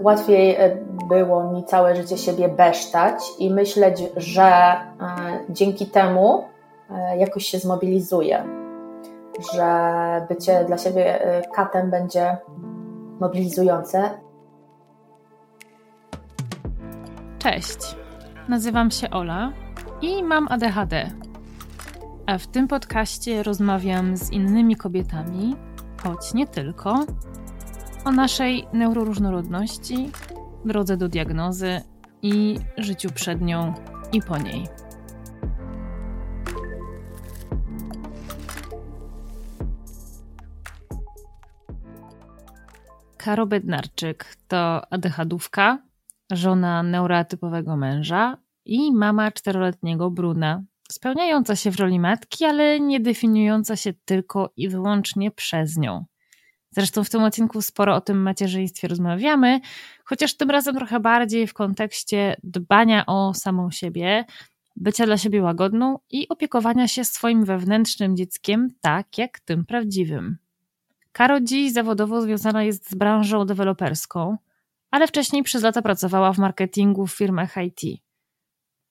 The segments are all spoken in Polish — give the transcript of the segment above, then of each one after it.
łatwiej było mi całe życie siebie besztać i myśleć, że dzięki temu jakoś się zmobilizuję, że bycie dla siebie katem będzie mobilizujące. Cześć, nazywam się Ola i mam ADHD. A w tym podcaście rozmawiam z innymi kobietami, choć nie tylko, o naszej neuroróżnorodności, drodze do diagnozy i życiu przed nią i po niej. Karo Bednarczyk to ADHDówka, żona neurotypowego męża i mama czteroletniego Bruna, spełniająca się w roli matki, ale nie definiująca się tylko i wyłącznie przez nią. Zresztą w tym odcinku sporo o tym macierzyństwie rozmawiamy, chociaż tym razem trochę bardziej w kontekście dbania o samą siebie, bycia dla siebie łagodną i opiekowania się swoim wewnętrznym dzieckiem tak jak tym prawdziwym. Karo dziś zawodowo związana jest z branżą deweloperską, ale wcześniej przez lata pracowała w marketingu w firmach IT.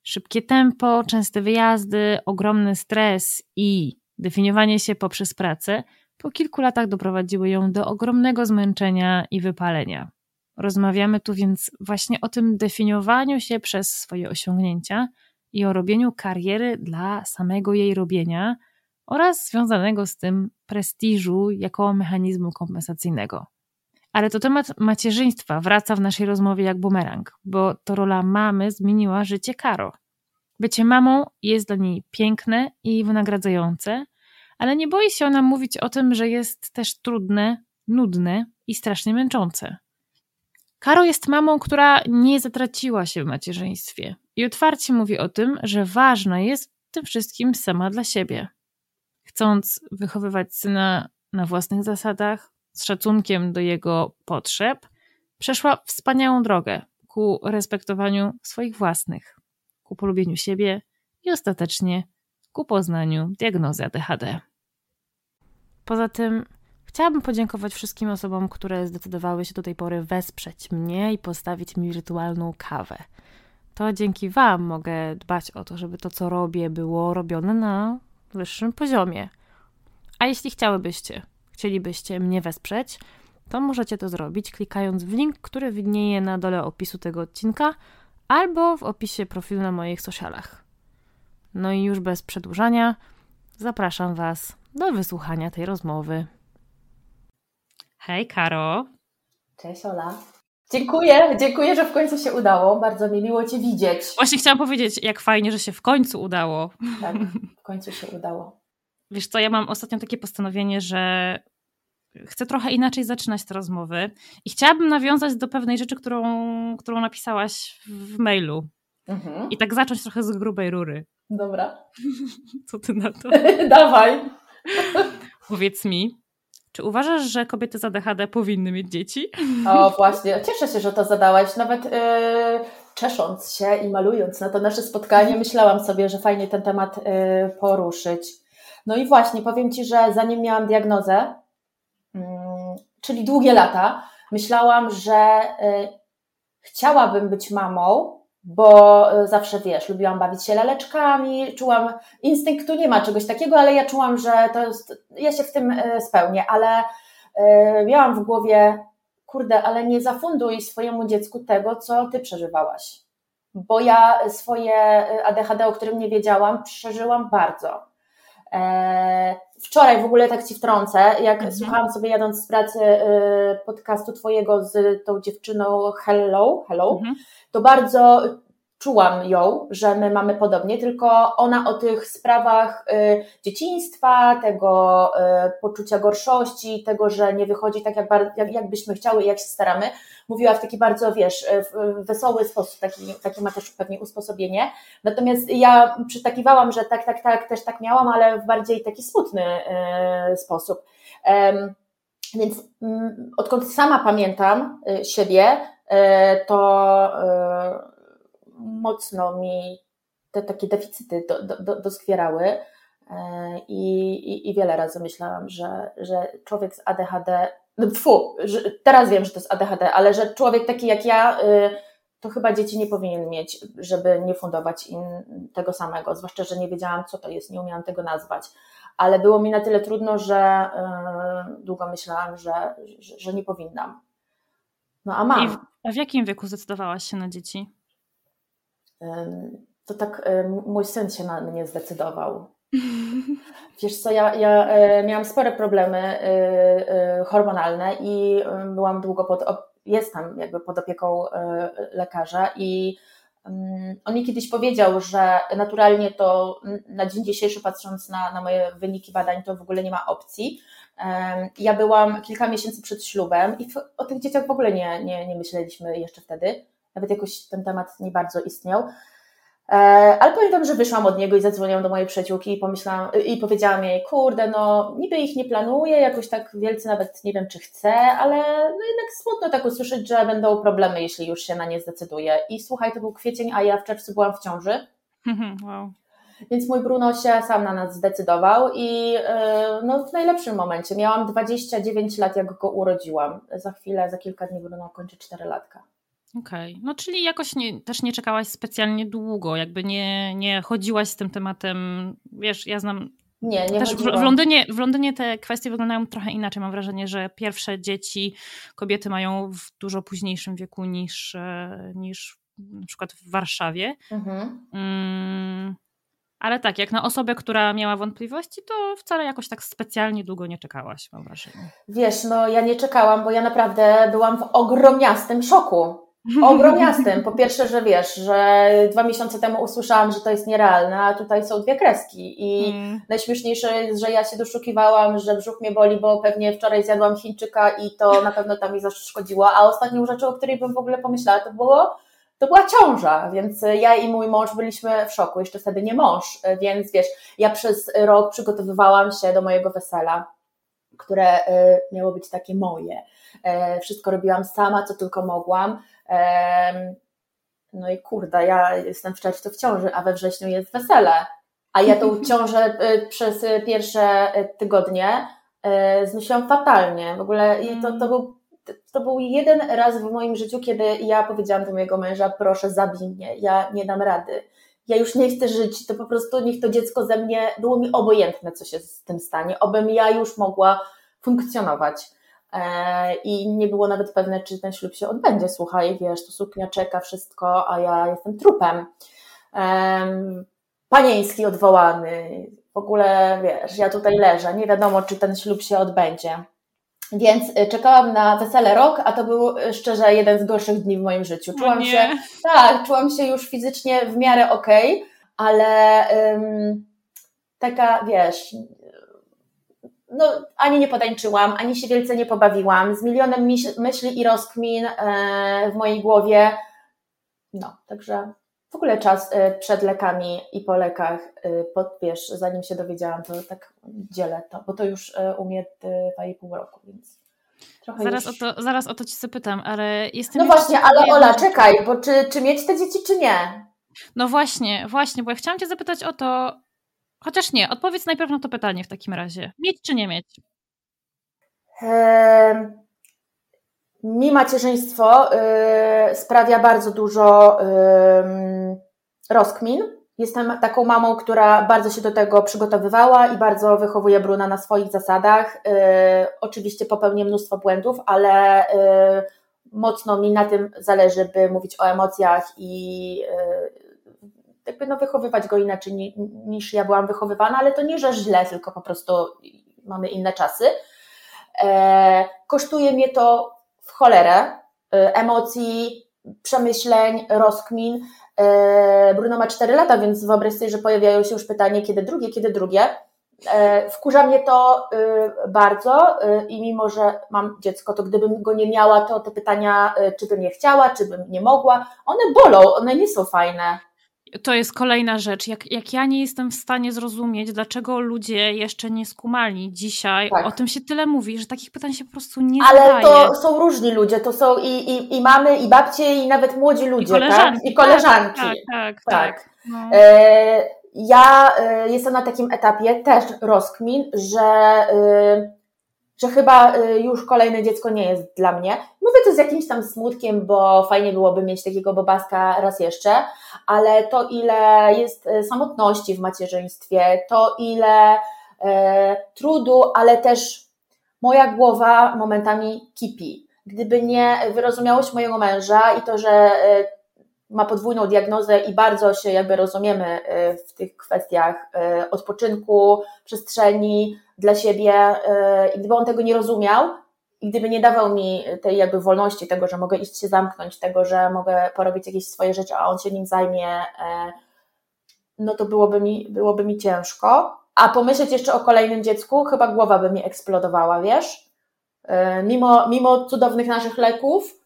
Szybkie tempo, częste wyjazdy, ogromny stres i definiowanie się poprzez pracę po kilku latach doprowadziły ją do ogromnego zmęczenia i wypalenia. Rozmawiamy tu więc właśnie o tym definiowaniu się przez swoje osiągnięcia i o robieniu kariery dla samego jej robienia oraz związanego z tym prestiżu jako mechanizmu kompensacyjnego. Ale to temat macierzyństwa wraca w naszej rozmowie jak bumerang, bo to rola mamy zmieniła życie Karo. Bycie mamą jest dla niej piękne i wynagradzające, ale nie boi się ona mówić o tym, że jest też trudne, nudne i strasznie męczące. Karo jest mamą, która nie zatraciła się w macierzyństwie i otwarcie mówi o tym, że ważna jest w tym wszystkim sama dla siebie. Chcąc wychowywać syna na własnych zasadach, z szacunkiem do jego potrzeb, przeszła wspaniałą drogę ku respektowaniu swoich własnych, ku polubieniu siebie i ostatecznie ku poznaniu diagnozy ADHD. Poza tym chciałabym podziękować wszystkim osobom, które zdecydowały się do tej pory wesprzeć mnie i postawić mi wirtualną kawę. To dzięki Wam mogę dbać o to, żeby to, co robię, było robione na wyższym poziomie. A jeśli chciałybyście, chcielibyście mnie wesprzeć, to możecie to zrobić klikając w link, który widnieje na dole opisu tego odcinka albo w opisie profilu na moich socialach. No i już bez przedłużania, zapraszam Was do wysłuchania tej rozmowy. Hej, Karo. Cześć, Ola. Dziękuję, dziękuję, że w końcu się udało. Bardzo mi miło Cię widzieć. Właśnie chciałam powiedzieć, jak fajnie, że się w końcu udało. Tak, w końcu się udało. Wiesz co, ja mam ostatnio takie postanowienie, że chcę trochę inaczej zaczynać te rozmowy i chciałabym nawiązać do pewnej rzeczy, którą, którą napisałaś w mailu. Mhm. I tak zacząć trochę z grubej rury. Dobra. Co ty na to? Dawaj. Powiedz mi, czy uważasz, że kobiety z ADHD powinny mieć dzieci? O, właśnie. Cieszę się, że to zadałaś. Nawet yy, czesząc się i malując na to nasze spotkanie, myślałam sobie, że fajnie ten temat yy, poruszyć. No i właśnie, powiem Ci, że zanim miałam diagnozę, yy, czyli długie lata, myślałam, że y, chciałabym być mamą, bo e, zawsze wiesz, lubiłam bawić się laleczkami, czułam, instynktu nie ma czegoś takiego, ale ja czułam, że to jest, ja się w tym e, spełnię, ale e, miałam w głowie, kurde, ale nie zafunduj swojemu dziecku tego, co ty przeżywałaś. Bo ja swoje ADHD, o którym nie wiedziałam, przeżyłam bardzo. Wczoraj w ogóle tak ci wtrącę, jak mhm. słuchałam sobie jadąc z pracy podcastu twojego z tą dziewczyną Hello, Hello, mhm to bardzo czułam ją, że my mamy podobnie, tylko ona o tych sprawach y, dzieciństwa, tego y, poczucia gorszości, tego, że nie wychodzi tak, jak, byśmy chciały i jak się staramy, mówiła w taki bardzo, wiesz, y, wesoły sposób, taki, taki ma też pewnie usposobienie. Natomiast ja przytakiwałam, że tak, tak, tak, też tak miałam, ale w bardziej taki smutny sposób. Więc mm, odkąd sama pamiętam siebie, to mocno mi te takie deficyty do, do, do, doskwierały. E, I, i, I wiele razy myślałam, że, że człowiek z ADHD no, tfu, teraz wiem, że to jest ADHD, ale że człowiek taki jak ja, y, to chyba dzieci nie powinien mieć, żeby nie fundować im tego samego, zwłaszcza, że nie wiedziałam, co to jest, nie umiałam tego nazwać. Ale było mi na tyle trudno, że y, długo myślałam, że, że, że nie powinnam. No a mam. I w, a w jakim wieku zdecydowałaś się na dzieci? To tak mój syn się na mnie zdecydował. Wiesz co, ja, ja e, miałam spore problemy e, e, hormonalne i byłam długo pod, jestem jakby pod opieką lekarza i on mi kiedyś powiedział, że naturalnie to na dzień dzisiejszy, patrząc na, na moje wyniki badań, to w ogóle nie ma opcji. Ja byłam kilka miesięcy przed ślubem i o tych dzieciach w ogóle nie, nie, nie myśleliśmy jeszcze wtedy. Nawet jakoś ten temat nie bardzo istniał. E, ale pamiętam, że wyszłam od niego i zadzwoniłam do mojej przyjaciółki i pomyślałam i powiedziałam jej, kurde, no niby ich nie planuję, jakoś tak wielce nawet nie wiem, czy chcę, ale no jednak smutno tak usłyszeć, że będą problemy, jeśli już się na nie zdecyduję. I słuchaj, to był kwiecień, a ja w czerwcu byłam w ciąży. wow. Więc mój Bruno się sam na nas zdecydował i e, no, w najlepszym momencie. Miałam 29 lat, jak go urodziłam. Za chwilę, za kilka dni Bruno kończy 4 latka. Okej, okay. no czyli jakoś nie, też nie czekałaś specjalnie długo, jakby nie, nie chodziłaś z tym tematem, wiesz, ja znam nie, nie Też w, w, Londynie, w Londynie te kwestie wyglądają trochę inaczej. Mam wrażenie, że pierwsze dzieci kobiety mają w dużo późniejszym wieku niż, e, niż na przykład w Warszawie. Mhm. Mm, ale tak, jak na osobę, która miała wątpliwości, to wcale jakoś tak specjalnie długo nie czekałaś, mam wrażenie. Wiesz, no ja nie czekałam, bo ja naprawdę byłam w ogromniastym szoku. Ogromniastym. Po pierwsze, że wiesz, że dwa miesiące temu usłyszałam, że to jest nierealne, a tutaj są dwie kreski. I mm. najśmieszniejsze jest, że ja się doszukiwałam, że brzuch mnie boli, bo pewnie wczoraj zjadłam Chińczyka i to na pewno tam mi zaszkodziło. A ostatnią rzeczą, o której bym w ogóle pomyślała, to było to była ciąża, więc ja i mój mąż byliśmy w szoku, jeszcze wtedy nie mąż, więc wiesz, ja przez rok przygotowywałam się do mojego wesela, które y, miało być takie moje. E, wszystko robiłam sama, co tylko mogłam. No i kurde, ja jestem w czerwcu w ciąży, a we wrześniu jest wesele. A ja tą ciążę y, przez pierwsze tygodnie y, znosiłam fatalnie. W ogóle i to, to był to był jeden raz w moim życiu, kiedy ja powiedziałam do mojego męża, proszę zabij mnie, ja nie dam rady. Ja już nie chcę żyć, to po prostu niech to dziecko ze mnie, było mi obojętne, co się z tym stanie, obym ja już mogła funkcjonować. E, I nie było nawet pewne, czy ten ślub się odbędzie. Słuchaj, wiesz, to suknia czeka, wszystko, a ja jestem trupem. Panieński odwołany. W ogóle, wiesz, ja tutaj leżę, nie wiadomo, czy ten ślub się odbędzie. Więc y, czekałam na wesele rok, a to był y, szczerze jeden z gorszych dni w moim życiu. Czułam się, tak, czułam się już fizycznie w miarę okej, okay, ale um, taka, wiesz, no, ani nie podańczyłam, ani się wielce nie pobawiłam, z milionem myśli i rozkmin e, w mojej głowie. No, także w ogóle czas y, przed lekami i po lekach, pod, wiesz, zanim się dowiedziałam, to tak dzielę to, bo to już u mnie 2,5 roku, więc trochę zaraz, już... o to, zaraz o to ci zapytam, ale jestem... No właśnie, ale Ola, czekaj, bo czy, czy mieć te dzieci, czy nie? No właśnie, właśnie, bo ja chciałam cię zapytać o to, chociaż nie, odpowiedz najpierw na to pytanie w takim razie. Mieć czy nie mieć? Mi macierzyństwo y, sprawia bardzo dużo rozkmin. Jestem taką mamą, która bardzo się do tego przygotowywała i bardzo wychowuje Bruna na swoich zasadach. Y, oczywiście popełnię mnóstwo błędów, ale y, mocno mi na tym zależy, by mówić o emocjach i jakby no wychowywać go inaczej niż ja byłam wychowywana, ale to nie, że źle, tylko po prostu mamy inne czasy. E, kosztuje mnie to w cholerę y, emocji, przemyśleń, rozkmin. Y, Bruno ma 4 lata, więc wyobraź sobie, że pojawiają się już pytanie, kiedy drugie, kiedy drugie. Y, wkurza mnie to bardzo i mimo, że mam dziecko, to gdybym go nie miała, to te pytania, czy bym nie chciała, czy bym nie mogła, one bolą, one nie są fajne to jest kolejna rzecz. Jak, jak ja nie jestem w stanie zrozumieć, dlaczego ludzie jeszcze nie skumali dzisiaj, tak. o tym się tyle mówi, że takich pytań się po prostu nie Ale zadaje. to są różni ludzie, to są i, i, i mamy, i babcie, i nawet młodzi ludzie, I koleżanki. Tak? I koleżanki. Tak, tak, tak. tak. No. E, ja e, jestem na takim etapie też rozkmin, że e, że chyba y, już kolejne dziecko nie jest dla mnie. Mówię to z jakimś tam smutkiem, bo fajnie byłoby mieć takiego bobaska raz jeszcze, ale to ile jest y, samotności w macierzyństwie, to ile e, trudu, ale też moja głowa momentami kipi. Gdyby nie wyrozumiałość mojego męża i to, że ma podwójną diagnozę i bardzo się jakby rozumiemy e, w tych kwestiach e, odpoczynku, przestrzeni dla siebie. I gdyby on tego nie rozumiał, i gdyby nie dawał mi tej jakby wolności, tego, że mogę iść się zamknąć, tego, że mogę porobić jakieś swoje rzeczy, a on się nim zajmie, no to byłoby mi, byłoby mi ciężko. A pomyśleć jeszcze o kolejnym dziecku, chyba głowa by mi eksplodowała, wiesz? Mimo, mimo cudownych naszych leków,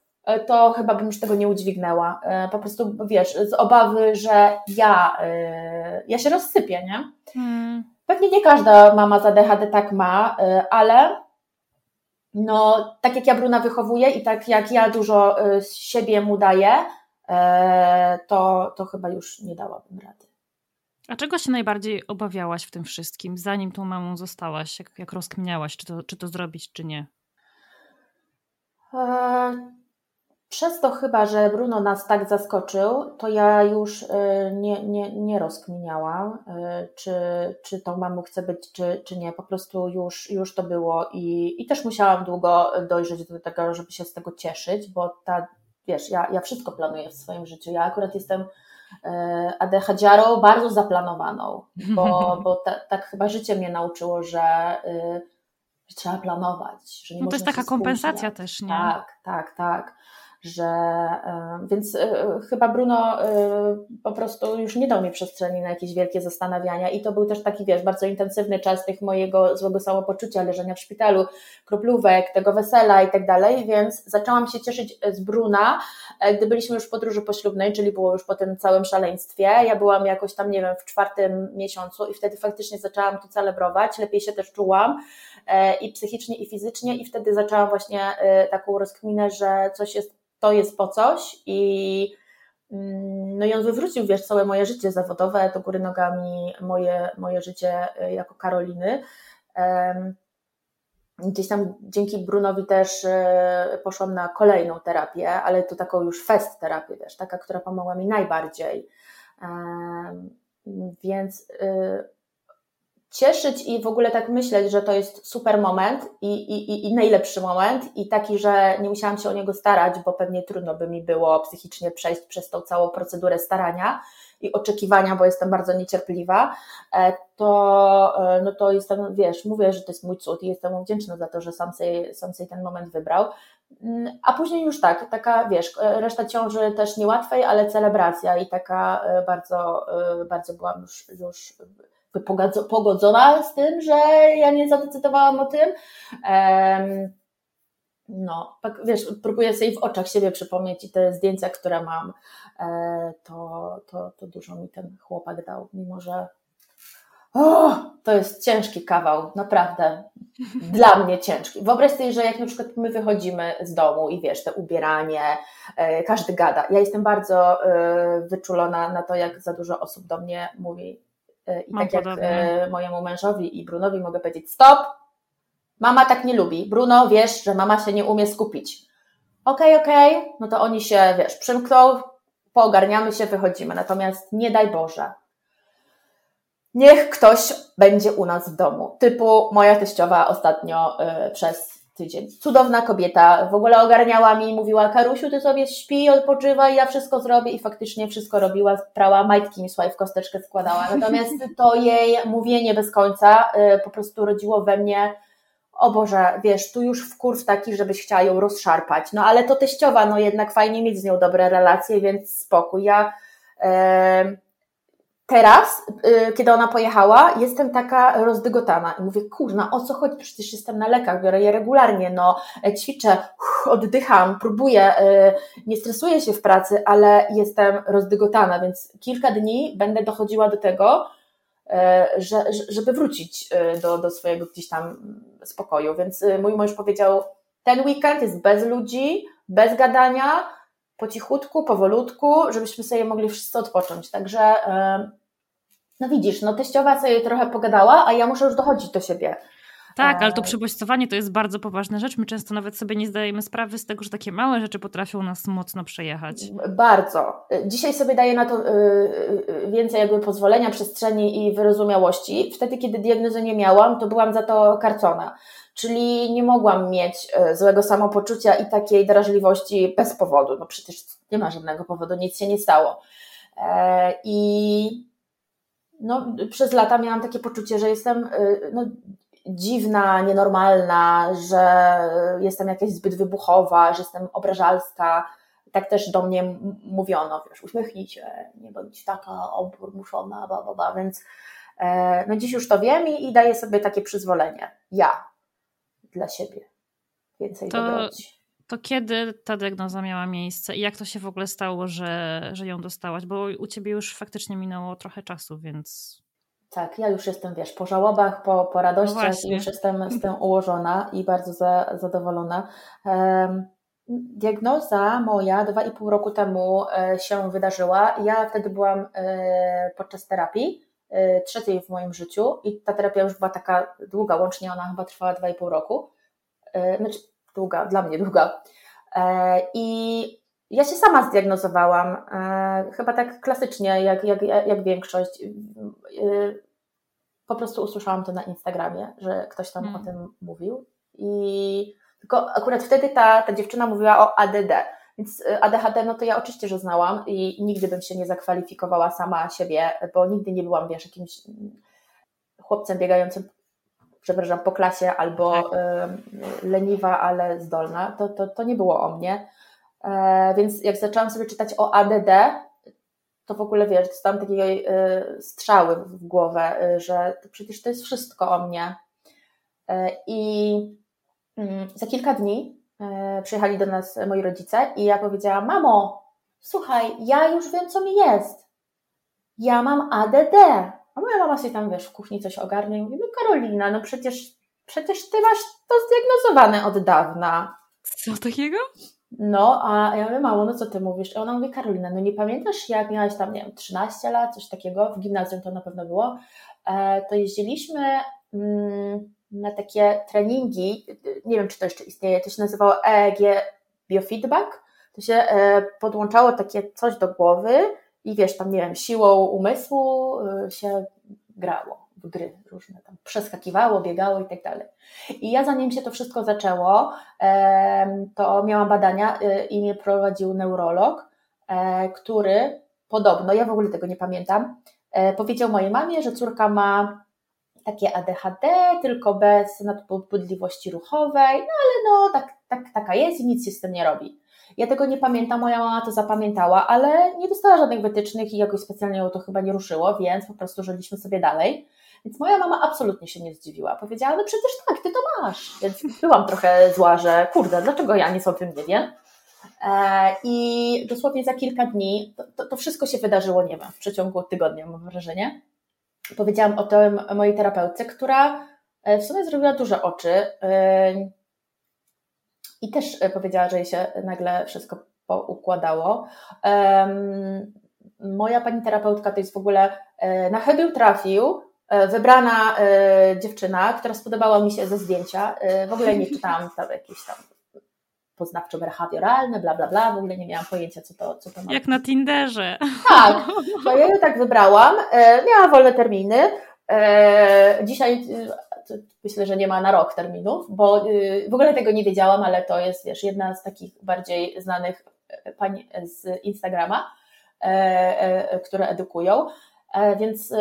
to chyba bym już tego nie udźwignęła. E, po prostu, wiesz, z obawy, że ja, ja się rozsypię, nie? Hmm. Pewnie nie każda mama z ADHD tak ma, ale no, tak jak ja Bruna wychowuję i tak jak ja dużo z siebie mu daję, to, to chyba już nie dałabym rady. A czego się najbardziej obawiałaś w tym wszystkim, zanim tą mamą zostałaś? Jak, jak rozkminiałaś, czy to, czy to zrobić, czy nie? E, przez to chyba, że Bruno nas tak zaskoczył, to ja już e, nie, nie, nie rozkminiałam, e, czy, czy tą mamą chcę być, czy, czy nie. Po prostu już, już to było i, i też musiałam długo dojrzeć do tego, żeby się z tego cieszyć, bo ta, wiesz, ja, ja wszystko planuję w swoim życiu. Ja akurat jestem ADHD-arą bardzo zaplanowaną, bo, bo ta, tak chyba życie mnie nauczyło, że że trzeba planować. Że nie no to jest taka kompensacja też, nie? Tak, tak, tak. Że, e, więc e, chyba Bruno e, po prostu już nie dał mi przestrzeni na jakieś wielkie zastanawiania i to był też taki, wiesz, bardzo intensywny czas tych mojego złego samopoczucia, leżenia w szpitalu, kroplówek, tego wesela i tak dalej, więc zaczęłam się cieszyć z Bruna, gdy byliśmy już w podróży poślubnej, czyli było już po tym całym szaleństwie. Ja byłam jakoś tam, nie wiem, w czwartym miesiącu i wtedy faktycznie zaczęłam to celebrować, lepiej się też czułam E, i psychicznie, i fizycznie, i wtedy zaczęłam właśnie e, taką rozkminę, że coś jest, to jest po coś i mm, no i on wywrócił, wiesz, całe moje życie zawodowe, do góry nogami moje, moje życie e, jako Karoliny. Gdzieś tam dzięki Brunowi też poszłam na kolejną terapię, ale to taką już fest terapię, wiesz, taka, która pomogła mi najbardziej. Więc cieszyć i w ogóle tak myśleć, że to jest super moment i, i, i najlepszy moment i taki, że nie musiałam się o niego starać, bo pewnie trudno by mi było psychicznie przejść przez tą całą procedurę starania i oczekiwania, bo jestem bardzo niecierpliwa, e, to, e, no to jestem, wiesz, mówię, że to jest mój cud i jestem mu wdzięczna za to, że sam sobie, sam sobie ten moment wybrał. Mm, a później już tak, taka, wiesz, e, reszta ciąży też niełatwej, ale celebracja i taka bardzo, bardzo byłam już, już pogodzona z tym, że ja nie zadecydowałam o tym. No, tak wiesz, próbuję sobie w oczach siebie przypomnieć i te zdjęcia, które mam, e, to, to, to dużo mi ten chłopak dał, mimo że o, to jest ciężki kawał, naprawdę. Dla mnie ciężki. Wyobraź sobie, że jak na przykład my wychodzimy z domu i wiesz, te ubieranie, e, każdy gada. Ja jestem bardzo e, wyczulona na to, jak za dużo osób do mnie mówi, I Mam tak jak podobnie. mojemu mężowi i Brunowi mogę powiedzieć stop, mama tak nie lubi. Bruno, wiesz, że mama się nie umie skupić. Okej, okay, okej, okay. no to oni się, wiesz, przymkną, poogarniamy się, wychodzimy. Natomiast nie daj Boże, niech ktoś będzie u nas w domu. Typu moja teściowa ostatnio y, przez tydzień. Cudowna kobieta, w ogóle ogarniała mi, mówiła Karusiu, ty sobie śpi, odpoczywaj, ja wszystko zrobię i faktycznie wszystko robiła, prała majtki mi słuchaj, w kosteczkę składała. Natomiast to jej mówienie bez końca y, po prostu rodziło we mnie o Boże, wiesz, tu już w kurw taki, żebyś chciała ją rozszarpać. No ale to teściowa, no jednak fajnie mieć z nią dobre relacje, więc spokój. Ja teraz, y, kiedy ona pojechała, jestem taka rozdygotana i mówię, kurna, o co chodzi? Przecież jestem na lekach, biorę je regularnie, no, e, ćwiczę, oddycham, próbuję, y, nie stresuję się w pracy, ale jestem rozdygotana, więc kilka dni będę dochodziła do tego, e, że, żeby wrócić y, do, do swojego gdzieś tam spokoju. Więc mój mąż powiedział, ten weekend jest bez ludzi, bez gadania, po cichutku, powolutku, żebyśmy sobie mogli wszyscy odpocząć. Także no widzisz, no teściowa sobie trochę pogadała, a ja muszę już dochodzić do siebie. Tak, ale to przebodźcowanie to jest bardzo poważna rzecz. My często nawet sobie nie zdajemy sprawy z tego, że takie małe rzeczy potrafią nas mocno przejechać. Bardzo. Dzisiaj sobie daję na to y, więcej jakby pozwolenia, przestrzeni i wyrozumiałości. Wtedy, kiedy diagnozy nie miałam, to byłam za to karcona. Czyli nie mogłam mieć złego samopoczucia i takiej drażliwości bez powodu. No przecież nie ma żadnego powodu, nic się nie stało. E, I no, przez lata miałam takie poczucie, że jestem no, dziwna, nienormalna, że jestem jakaś zbyt wybuchowa, że jestem obrażalska. Tak też do mnie mówiono, wiesz, uśmiechnij się, nie bądź taka oburmuszona, ba, ba, ba. więc e, no dziś już to wiem i, i daję sobie takie przyzwolenie. Ja. Dla siebie. Więcej to. To kiedy ta diagnoza miała miejsce i jak to się w ogóle stało, że, że ją dostałaś? Bo u ciebie już faktycznie minęło trochę czasu, więc tak, ja już jestem, wiesz, po żałobach, po, po radościach no już jestem z tym ułożona i bardzo za, zadowolona. Um, diagnoza moja dwa i pół roku temu e, się wydarzyła. Ja wtedy byłam e, podczas terapii, e, trzeciej w moim życiu i ta terapia już była taka długa, łącznie ona chyba trwała dwa i pół roku. Znaczy długa, dla mnie długa. I ja się sama zdiagnozowałam, e, chyba tak klasycznie, jak, jak, jak większość. E, po prostu usłyszałam to na Instagramie, że ktoś tam mm. o tym mówił. I tylko akurat wtedy ta, ta dziewczyna mówiła o ADD. Więc e, ADHD, no to ja oczywiście, że znałam i nigdy bym się nie zakwalifikowała sama siebie, bo nigdy nie byłam, wiesz, jakimś chłopcem biegającym, przepraszam, po klasie albo tak. leniwa, ale zdolna. To, to, to nie było o mnie. E, więc jak zaczęłam sobie czytać o ADD, to w ogóle wiesz, dostałam takiej e, strzały w głowę, e, że to przecież to jest wszystko o mnie. I mm, za kilka dni przyjechali do nas moi rodzice i ja powiedziałam: Mamo, słuchaj, ja już wiem, co mi jest. Ja mam ADD. A moja mama się tam, wiesz, w kuchni coś ogarnia i mówi: No, Karolina, no przecież, przecież ty masz to zdiagnozowane od dawna. Co takiego? No, a ja mówię, mamo, no co ty mówisz? I ona mówi, Karolina, no nie pamiętasz, jak miałaś tam, nie wiem, 13 lat, coś takiego, w gimnazjum to na pewno było, e, to jeździliśmy mm, na takie treningi, nie wiem, czy to jeszcze istnieje, to się nazywało EEG Biofeedback, to się e, podłączało takie coś do głowy i wiesz, tam, nie wiem, siłą umysłu e, się grało w gry różne tam przeskakiwało, biegało i tak dalej. I ja zanim się to wszystko zaczęło, to miałam badania y, i mnie prowadził neurolog, e, który podobno, ja w ogóle tego nie pamiętam, e, powiedział mojej mamie, że córka ma takie ADHD, tylko bez nadpobudliwości ruchowej, no ale no tak, tak, taka jest i nic się z tym nie robi. Ja tego nie pamiętam, moja mama to zapamiętała, ale nie dostała żadnych wytycznych i jakoś specjalnie ją to chyba nie ruszyło, więc po prostu żyliśmy sobie dalej. Więc moja mama absolutnie się nie zdziwiła. Powiedziała, no przecież tak, ty to masz. Więc byłam trochę zła, że kurde, dlaczego ja nic o tym nie wiem. E, I dosłownie za kilka dni to, to, wszystko się wydarzyło, nie wiem, w przeciągu tygodnia, mam wrażenie. Powiedziałam o tym mojej terapeutce, która e, w sumie zrobiła duże oczy e, i też powiedziała, że jej się nagle wszystko poukładało. Moja pani terapeutka to jest w ogóle na chybił trafił, E, wybrana e, dziewczyna, która spodobała mi się ze zdjęcia. E, w ogóle nie czytałam tam jakieś tam poznawczo-behawioralne, bla, bla, bla, w ogóle nie miałam pojęcia, co to, co to ma. Jak na Tinderze. Tak, to ja ją tak wybrałam, miała wolne terminy, dzisiaj myślę, że nie ma na rok terminów, bo w ogóle tego nie wiedziałam, ale to jest, wiesz, jedna z takich bardziej znanych pań z Instagrama, które edukują. E, więc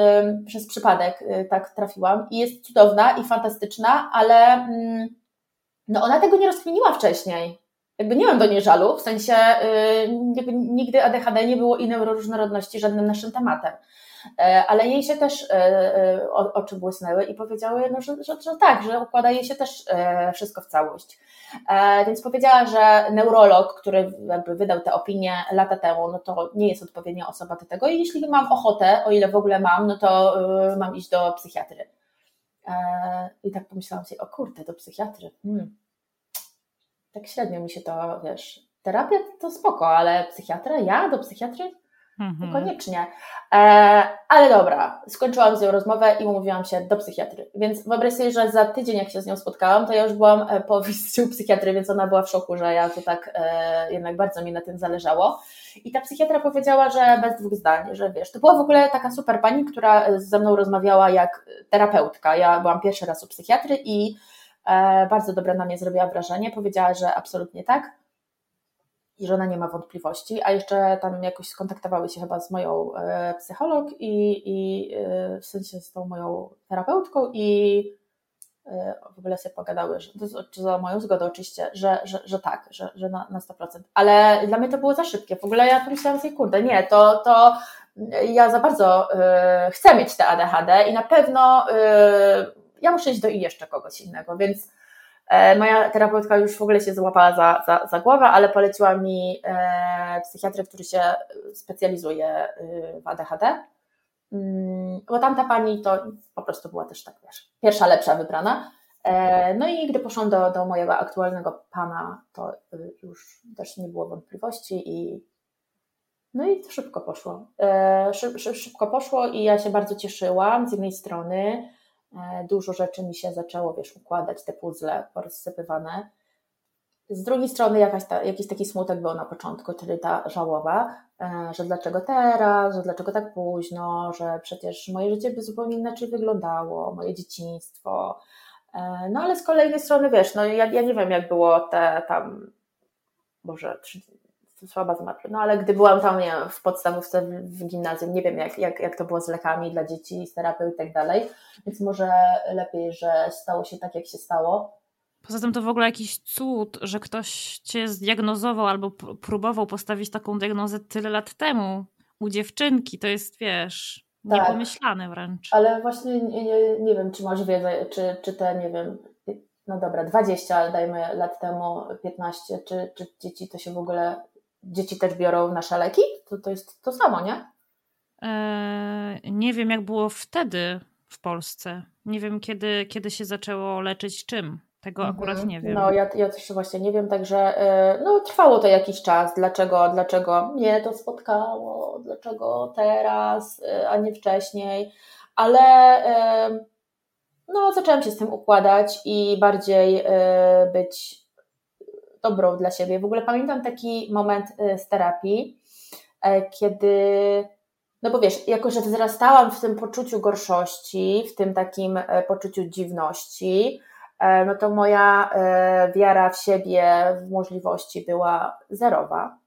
przez przypadek y, tak trafiłam i jest cudowna i fantastyczna, ale mm, no ona tego nie rozkminiła wcześniej. Jakby nie mam do niej żalu, w sensie y, nigdy ADHD nie było i neuroróżnorodności żadnym naszym tematem. E, ale jej się też e, oczy błysnęły i powiedziały, no, że, że, że tak, że układa jej się też wszystko w całość. E, więc powiedziała, że neurolog, który jakby wydał tę opinię lata temu, no to nie jest odpowiednia osoba do tego i jeśli mam ochotę, o ile w ogóle mam, no to e, mam iść do psychiatry. E, I tak pomyślałam sobie, o kurde, do psychiatry. Hmm. Tak średnio mi się to, wiesz, terapia to spoko, ale psychiatra? Ja do psychiatry? Mhm. Koniecznie. E, ale dobra, skończyłam z nią rozmowę i umówiłam się do psychiatry. Więc wyobraź sobie, że za tydzień, jak się z nią spotkałam, to ja już byłam e, po wizycie u psychiatry, więc ona była w szoku, że ja to tak e, jednak bardzo mi na tym zależało. I ta psychiatra powiedziała, że bez dwóch zdań, że wiesz, to była w ogóle taka super pani, która ze mną rozmawiała jak terapeutka. Ja byłam pierwszy raz u psychiatry i e, bardzo dobre na mnie zrobiła wrażenie. Powiedziała, że absolutnie tak i że ona nie ma wątpliwości, a jeszcze tam jakoś skontaktowały się chyba z moją e, psycholog i, i e, w sensie z tą moją terapeutką i e, w ogóle sobie pogadały, że, to, za moją zgodą oczywiście, że, że, że tak, że, że na, na 100%. Ale dla mnie to było za szybkie. W ogóle ja pomyślałam sobie, kurde, nie, to, to ja za bardzo chcę mieć te ADHD i na pewno ja muszę iść do jeszcze kogoś innego, więc moja terapeutka już w ogóle się złapała za, za, za głowę, ale poleciła mi e, psychiatrę, który się specjalizuje y, w ADHD. Mm, bo tamta pani to po prostu była też tak, wiesz, pierwsza lepsza wybrana. E, no i gdy poszłam do, do mojego aktualnego pana, to y, już też nie było wątpliwości i no i to szybko poszło. Szyb, szybko poszło i ja się bardzo cieszyłam z jednej strony, E, dużo rzeczy mi się zaczęło, wiesz, układać, te puzzle porozsypywane. Z drugiej strony jakaś ta, jakiś taki smutek był na początku, czyli ta żałoba, e, że dlaczego teraz, że dlaczego tak późno, że przecież moje życie by zupełnie inaczej wyglądało, moje dzieciństwo. E, no ale z kolejnej strony, wiesz, no ja, ja nie wiem jak było te tam, może słaba z matmy. No ale gdy byłam tam nie, w podstawówce, w, gimnazjum, nie wiem jak, jak, jak to było z lekami dla dzieci, z terapią i tak dalej, więc może lepiej, że stało się tak, jak się stało. Poza tym to w ogóle jakiś cud, że ktoś cię zdiagnozował albo próbował postawić taką diagnozę tyle lat temu u dziewczynki. To jest, wiesz, tak, niepomyślane wręcz. Ale właśnie nie, nie, nie wiem, czy masz wiedzę, czy, czy te, nie wiem, no dobra, 20, ale dajmy lat temu 15, czy, czy dzieci to się w ogóle dzieci też biorą nasze leki? To, to jest to samo, nie? Eee, nie wiem, jak było wtedy w Polsce. Nie wiem, kiedy, kiedy się zaczęło leczyć czym. Tego mhm. akurat nie wiem. No, ja, ja też właśnie nie wiem, także yy, no, trwało to jakiś czas. Dlaczego, dlaczego mnie to spotkało? Dlaczego teraz, yy, a nie wcześniej? Ale yy, no, zaczęłam się z tym układać i bardziej być dobrą dla siebie. W ogóle pamiętam taki moment y, z terapii, e, kiedy, no bo wiesz, jako że wzrastałam w tym poczuciu gorszości, w tym takim e, poczuciu dziwności, e, no to moja wiara w siebie, w możliwości była zerowa.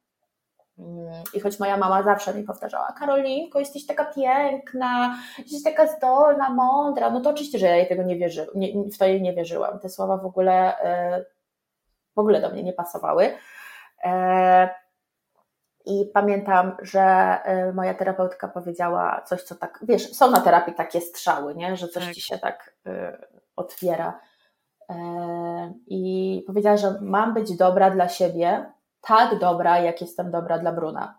Mm, I choć moja mama zawsze mi powtarzała, Karolinko, jesteś taka piękna, jesteś taka zdolna, mądra, no to oczywiście, że ja jej tego nie wierzyłam, w to jej nie wierzyłam. Te słowa w ogóle w ogóle do mnie nie pasowały. E, I pamiętam, że e, moja terapeutka powiedziała coś, co tak, wiesz, są na terapii takie strzały, nie? że coś tak. ci się tak e, otwiera. I powiedziała, że mam być dobra dla siebie, tak dobra, jak jestem dobra dla Bruna,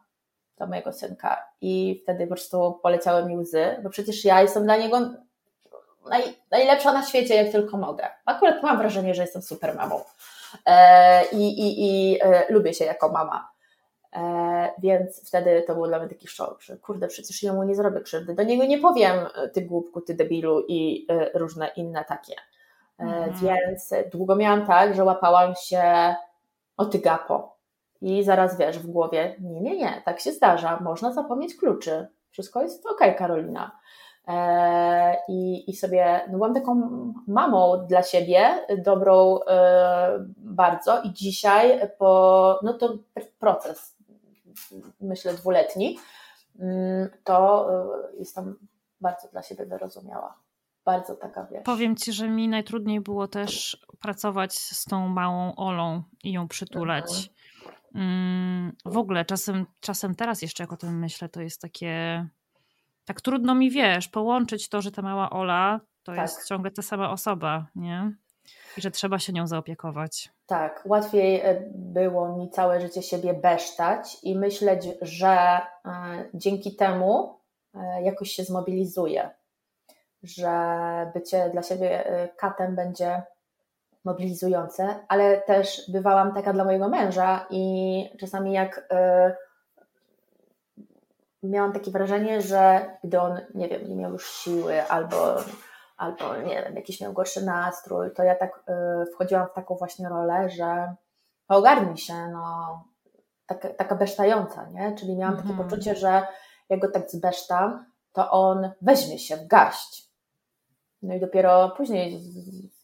dla mojego synka. I wtedy po prostu poleciały mi łzy, bo przecież ja jestem dla niego naj, najlepsza na świecie, jak tylko mogę. Akurat mam wrażenie, że jestem super mamą. E, i, i, i e, lubię się jako mama. E, więc wtedy to był dla mnie taki szok, że kurde, przecież jemu nie zrobię krzywdy. Do niego nie powiem ty głupku, ty debilu i różne inne takie. Mhm. Więc długo miałam tak, że łapałam się o ty gapo. I zaraz wiesz w głowie, nie, nie, nie, tak się zdarza, można zapomnieć kluczy. Wszystko jest ok, Karolina. E, I, I sobie, no byłam taką mamą dla siebie, dobrą e, bardzo i dzisiaj po, no to proces, myślę dwuletni, mm, to e, jestem bardzo dla siebie wyrozumiała. Bardzo taka, wiesz. Powiem Ci, że mi najtrudniej było też pracować z tą małą Olą i ją przytulać. Mhm. Mm, w ogóle czasem, czasem teraz jeszcze jak o tym myślę, to jest takie tak trudno mi, wiesz, połączyć to, że ta mała Ola to tak. jest ciągle ta sama osoba, nie? I że trzeba się nią zaopiekować. Tak, łatwiej e, było mi całe życie siebie besztać i myśleć, że e, dzięki temu e, jakoś się zmobilizuje, że bycie dla siebie katem będzie mobilizujące, ale też bywałam taka dla mojego męża i czasami jak miałam takie wrażenie, że gdy on, nie wiem, nie miał już siły albo, albo nie wiem, jakiś miał gorszy nastrój, to ja tak y, wchodziłam w taką właśnie rolę, że ogarnij się, no, taka, taka besztająca, nie? Czyli miałam takie mhm. poczucie, że jak go tak zbesztam, to on weźmie się w garść. No i dopiero później,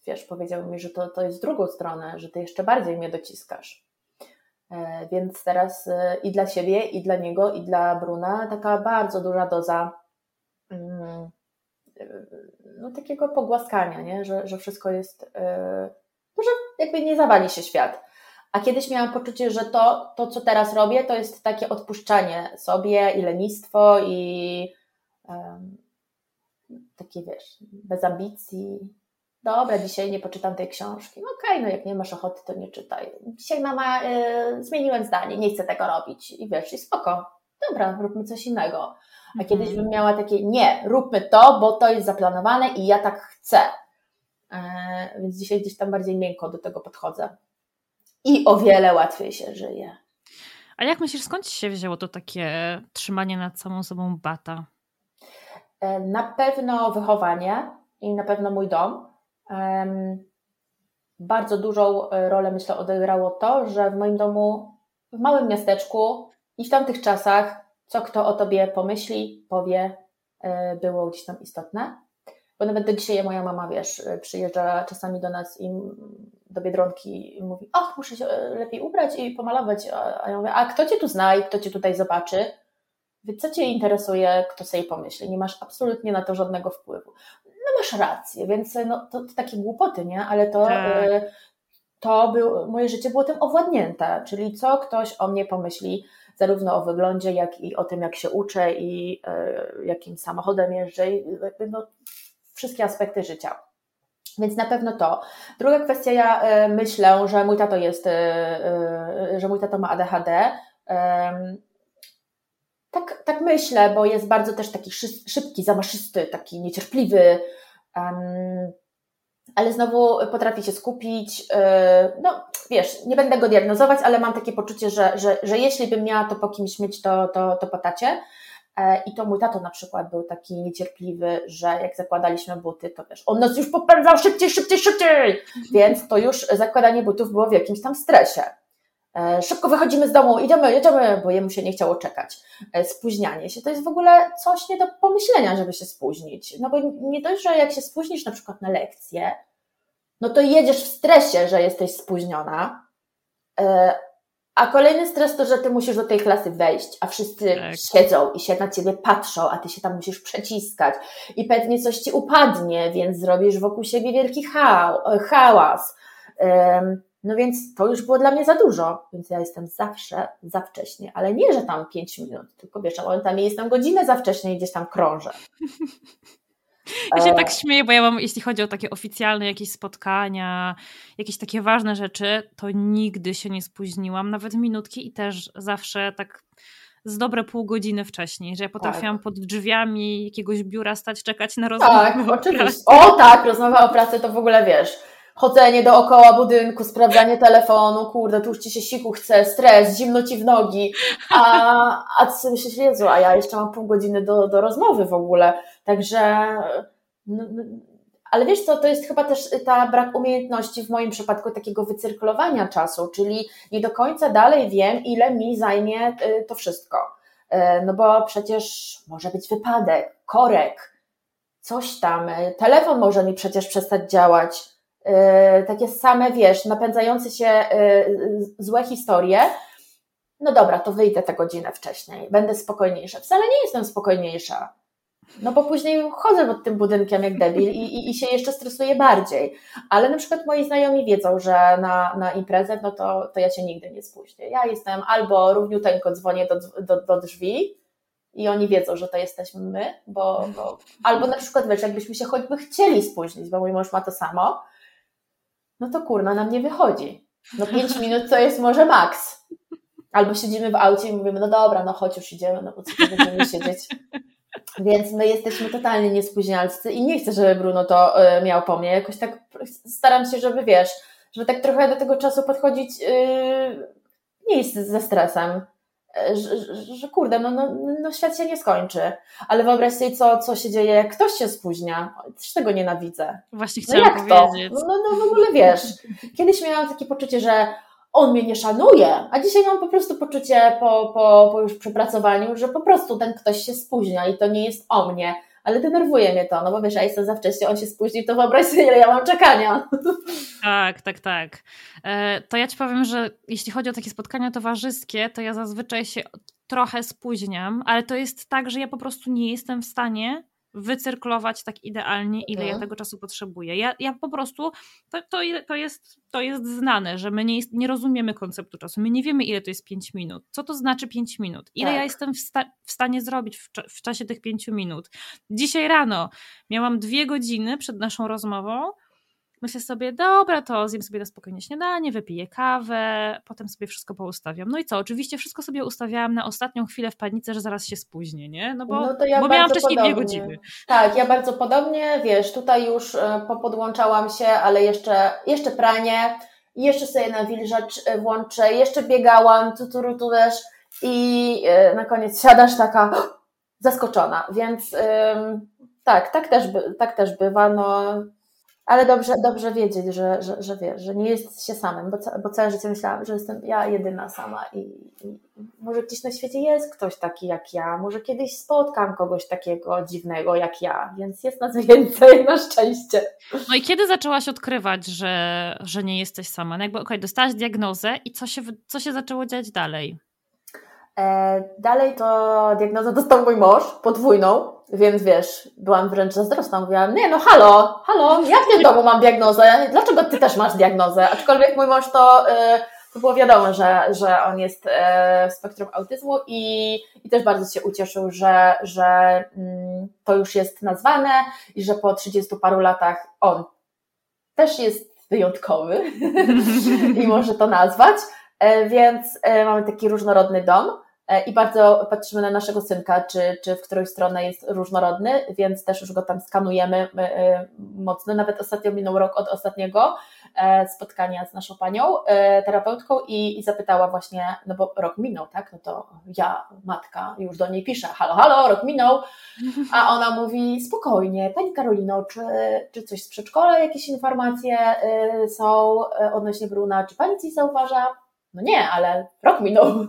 wiesz, powiedział mi, że to, to jest drugą stronę, że ty jeszcze bardziej mnie dociskasz. E, więc teraz e, i dla siebie, i dla niego, i dla Bruna taka bardzo duża doza mm, e, no, takiego pogłaskania, nie? Że, że wszystko jest, no, że jakby nie zawali się świat. A kiedyś miałam poczucie, że to, to, co teraz robię, to jest takie odpuszczanie sobie i lenistwo i um, takie, wiesz, bez ambicji. Dobra, dzisiaj nie poczytam tej książki. No okej, okay, no jak nie masz ochoty, to nie czytaj. Dzisiaj mama, y, zmieniłem zdanie, nie chcę tego robić. I wiesz, i spoko. Dobra, róbmy coś innego. A mhm. kiedyś bym miała takie, nie, róbmy to, bo to jest zaplanowane i ja tak chcę. E, więc dzisiaj gdzieś tam bardziej miękko do tego podchodzę i o wiele łatwiej się żyje. A jak myślisz, skąd się wzięło to takie trzymanie nad samą sobą bata? E, na pewno wychowanie i na pewno mój dom. Bardzo dużą e, rolę, myślę, odegrało to, że w moim domu, w małym miasteczku i w tamtych czasach, co kto o tobie pomyśli, powie, e, było gdzieś tam istotne. Bo nawet do dzisiaj moja mama, wiesz, przyjeżdża czasami do nas i do Biedronki i mówi, och, muszę się e, lepiej ubrać i pomalować. A ja mówię, a kto cię tu zna i kto cię tutaj zobaczy? Wie, co cię interesuje, kto sobie pomyśli? Nie masz absolutnie na to żadnego wpływu. No masz rację, więc no, to, to takie głupoty, nie? Ale to, tak. E, to był, moje życie było tym owładnięte, czyli co ktoś o mnie pomyśli, zarówno o wyglądzie, jak i o tym, jak się uczę i y, jakim samochodem jeżdżę, i, no, wszystkie aspekty życia. Więc na pewno to. Druga kwestia, ja e, myślę, że mój tato jest, e, e, że mój tato ma ADHD. Tak, tak myślę, bo jest bardzo też taki szybki, zamaszysty, taki niecierpliwy, ale znowu potrafi się skupić. No, wiesz, nie będę go diagnozować, ale mam takie poczucie, że, że, że jeśli bym miała to po kimś mieć, to, to, to po tacie. E, I to mój tato na przykład był taki niecierpliwy, że jak zakładaliśmy buty, to wiesz, on nas już popędzał szybciej, szybciej, szybciej, więc to już zakładanie butów było w jakimś tam stresie. E, szybko wychodzimy z domu, idziemy, jedziemy, bo jemu się nie chciało czekać. E, spóźnianie się to jest w ogóle coś nie do pomyślenia, żeby się spóźnić. No bo nie dość, że jak się spóźnisz na przykład na lekcję, no to jedziesz w stresie, że jesteś spóźniona, a kolejny stres to, że ty musisz do tej klasy wejść, a wszyscy tak. siedzą i się na ciebie patrzą, a ty się tam musisz przeciskać i pewnie coś ci upadnie, więc zrobisz wokół siebie wielki hałas. No więc to już było dla mnie za dużo, więc ja jestem zawsze za wcześnie, ale nie, że tam pięć minut, tylko wiesz, momentami jestem godzinę za wcześnie i gdzieś tam krążę. Ja się tak e. śmieję, bo ja mam, jeśli chodzi o takie oficjalne jakieś spotkania, jakieś takie ważne rzeczy, to nigdy się nie spóźniłam, nawet minutki i też zawsze tak z dobre pół godziny wcześniej, że ja potrafiłam tak. pod drzwiami jakiegoś biura stać, czekać na rozmowę. Tak, oczywiście. O tak, rozmowa o pracy to w ogóle wiesz, chodzenie dookoła budynku, sprawdzanie telefonu, kurde, tu już ci się siku chce, stres, zimno ci w nogi, a, a ty sobie myślisz, Jezu, a ja jeszcze mam pół godziny do, do rozmowy w ogóle, także no, ale wiesz co, to jest chyba też ta brak umiejętności w moim przypadku takiego wycyrkulowania czasu, czyli nie do końca dalej wiem, ile mi zajmie y, to wszystko. Y, no bo przecież może być wypadek, korek, coś tam, y, telefon może mi przecież przestać działać, takie same, wiesz, napędzające się y, złe historie, no dobra, to wyjdę tę godzinę wcześniej, będę spokojniejsza. Wcale nie jestem spokojniejsza. No bo później chodzę pod tym budynkiem jak debil i, i, i się jeszcze stresuję bardziej. Ale na przykład moi znajomi wiedzą, że na, na imprezę, no to, to ja się nigdy nie spóźnię. Ja jestem albo równiuteńko dzwonię do, do, do drzwi i oni wiedzą, że to jesteśmy my, bo, bo albo na przykład wiesz, jakbyśmy się choćby chcieli spóźnić, bo mój mąż ma to samo, no to kurna nam nie wychodzi. No pięć minut to jest może maks. Albo siedzimy w aucie i mówimy, no dobra, no chodź już idziemy, no bo co będziemy siedzieć. Więc my jesteśmy totalnie niespóźnialscy i nie chcę, żeby Bruno to y, miał po mnie. Jakoś tak staram się, żeby wiesz, żeby tak trochę do tego czasu podchodzić y, nie jest ze stresem. Że, że, że kurde, no, no, no świat się nie skończy. Ale wyobraź sobie, co, co się dzieje, jak ktoś się spóźnia. Też tego nienawidzę. Właśnie chciałam no jak powiedzieć. To? No, no w ogóle wiesz, kiedyś miałam takie poczucie, że on mnie nie szanuje, a dzisiaj mam po prostu poczucie po, po, po już przepracowaniu, że po prostu ten ktoś się spóźnia i to nie jest o mnie ale denerwuje mnie to, no bo wiesz, ja jestem za wcześnie, on się spóźni, to wyobraź sobie, ile ja mam czekania. Tak, tak, tak. E, to ja Ci powiem, że jeśli chodzi o takie spotkania towarzyskie, to ja zazwyczaj się trochę spóźniam, ale to jest tak, że ja po prostu nie jestem w stanie wycyrklować tak idealnie, ile ja mhm. tego czasu potrzebuję. Ja, ja po prostu, to, to, to, jest, to jest znane, że my nie, nie rozumiemy konceptu czasu, my nie wiemy, ile to jest 5 minut. Co to znaczy 5 minut? Ile tak. ja jestem w, sta w, stanie zrobić w, w czasie tych 5 minut? Dzisiaj rano miałam dwie godziny przed naszą rozmową, myślę sobie, dobra, to zjem sobie na spokojnie śniadanie, wypiję kawę, potem sobie wszystko poustawiam. No i co? Oczywiście wszystko sobie ustawiałam na ostatnią chwilę w panice, że zaraz się spóźnię, nie? No bo, no ja bo miałam wcześniej podobnie. dwie godziny. Tak, ja bardzo podobnie, wiesz, tutaj już e, popodłączałam się, ale jeszcze, jeszcze pranie, jeszcze sobie nawilżacz e, włączę, jeszcze biegałam, tu, tu, tu też i e, na koniec siadasz taka zaskoczona, więc tak, tak też, tak też bywa, no ale dobrze, dobrze wiedzieć, że, że, że wiesz, że nie jest się samym, bo, bo całe życie myślałam, że jestem ja jedyna sama i, i, może gdzieś na świecie jest ktoś taki jak ja, może kiedyś spotkam kogoś takiego dziwnego jak ja, więc jest nas więcej, na szczęście. No i kiedy zaczęłaś odkrywać, że, że nie jesteś sama? No jakby, okej, okay, dostałaś diagnozę i co się, co się zaczęło dziać dalej? E, dalej to diagnozę dostał mój mąż, podwójną, więc wiesz, byłam wręcz zazdrosna. Mówiłam, nie no halo, halo, ja w tym domu mam diagnozę, dlaczego ty też masz diagnozę? Aczkolwiek mój mąż to, e, to było wiadomo, że, że on jest e, w spektrum autyzmu i, i też bardzo się ucieszył, że, że mm, to już jest nazwane i że po 30 paru latach on też jest wyjątkowy i może to nazwać. Więc mamy taki różnorodny dom. E, i bardzo patrzymy na naszego synka, czy, czy w którąś stronę jest różnorodny, więc też już go tam skanujemy e, e, mocno. Nawet ostatnio minął rok od ostatniego spotkania z naszą panią terapeutką i, i zapytała właśnie, no bo rok minął, tak? No to ja, matka, już do niej piszę, halo, halo, rok minął, a ona mówi, spokojnie, pani Karolino, czy, czy coś z przedszkola, jakieś informacje są odnośnie Bruna, czy pani coś zauważa? No nie, ale rok minął.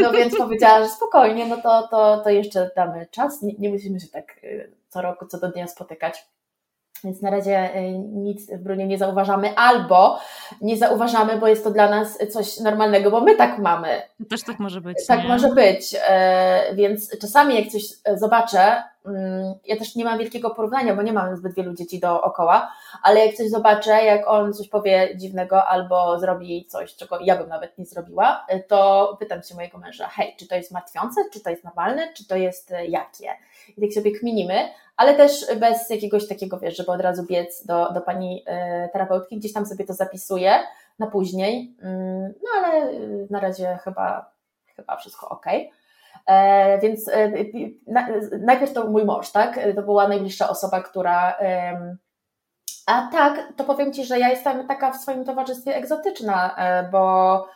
No więc powiedziała, że spokojnie, no to, to, to jeszcze damy czas, nie, nie musimy się tak y, co roku, co do dnia spotykać. Więc na razie y, nic w Brunie nie zauważamy, albo nie zauważamy, bo jest to dla nas coś normalnego, bo my tak mamy. Też tak może być. Tak nie? może być. E, więc czasami jak coś zobaczę, ja też nie mam wielkiego porównania, bo nie mam zbyt wielu dzieci dookoła, ale jak coś zobaczę, jak on coś powie dziwnego albo zrobi coś, czego ja bym nawet nie zrobiła, e, to pytam się mojego męża, hej, czy to jest martwiące, czy to jest normalne, czy to jest jakie? I tak sobie kminimy, ale też bez jakiegoś takiego, wiesz, żeby od razu biec do, do pani e, terapeutki, gdzieś tam sobie to zapisuję na później, no ale na razie chyba, chyba wszystko ok. E, więc e, najpierw to mój mąż, tak? To była najbliższa osoba, która. A tak, to powiem Ci, że ja jestem taka w swoim towarzystwie egzotyczna, bo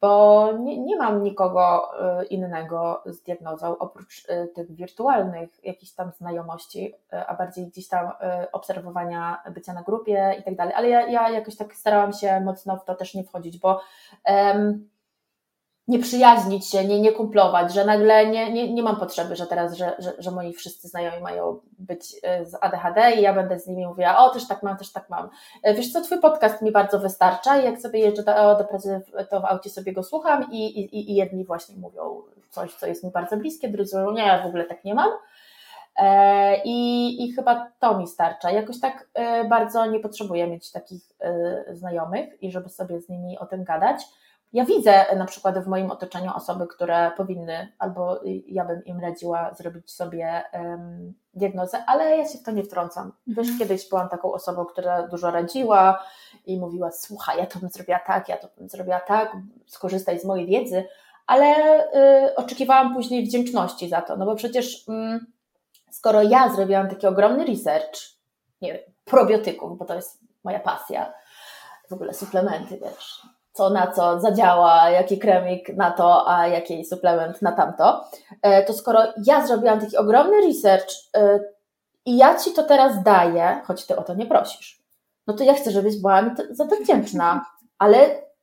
bo nie, nie mam nikogo innego z diagnozą oprócz tych wirtualnych jakichś tam znajomości, a bardziej gdzieś tam obserwowania bycia na grupie i tak dalej. Ale ja, ja jakoś tak starałam się mocno w to też nie wchodzić, bo nie przyjaźnić się, nie, nie kumplować, że nagle nie, nie, nie mam potrzeby, że teraz, że, że, że moi wszyscy znajomi mają być e, z ADHD i ja będę z nimi mówiła, o też tak mam, też tak mam. E, wiesz co, twój podcast mi bardzo wystarcza i jak sobie jeżdżę do, do pracy, to w aucie sobie go słucham i, i, i jedni właśnie mówią coś, co jest mi bardzo bliskie, drudzy mówią, nie, ja w ogóle tak nie mam. E, I, I chyba to mi starcza. Jakoś tak bardzo nie potrzebuję mieć takich znajomych i żeby sobie z nimi o tym gadać. Ja widzę na przykład w moim otoczeniu osoby, które powinny, albo ja bym im radziła zrobić sobie um, diagnozę, ale ja się w to nie wtrącam. Wiesz, mm. kiedyś byłam taką osobą, która dużo radziła i mówiła: Słuchaj, ja to bym zrobiła tak, ja to bym zrobiła tak, skorzystaj z mojej wiedzy, ale y, oczekiwałam później wdzięczności za to, no bo przecież y, skoro ja zrobiłam taki ogromny research, nie wiem, probiotyków, bo to jest moja pasja, w ogóle suplementy, wiesz, co na co zadziała, jaki kremik na to, a jaki suplement na tamto, e, to skoro ja zrobiłam taki ogromny research e, i ja ci to teraz daję, choć ty o to nie prosisz, no to ja chcę, żebyś była mi za to wdzięczna, ale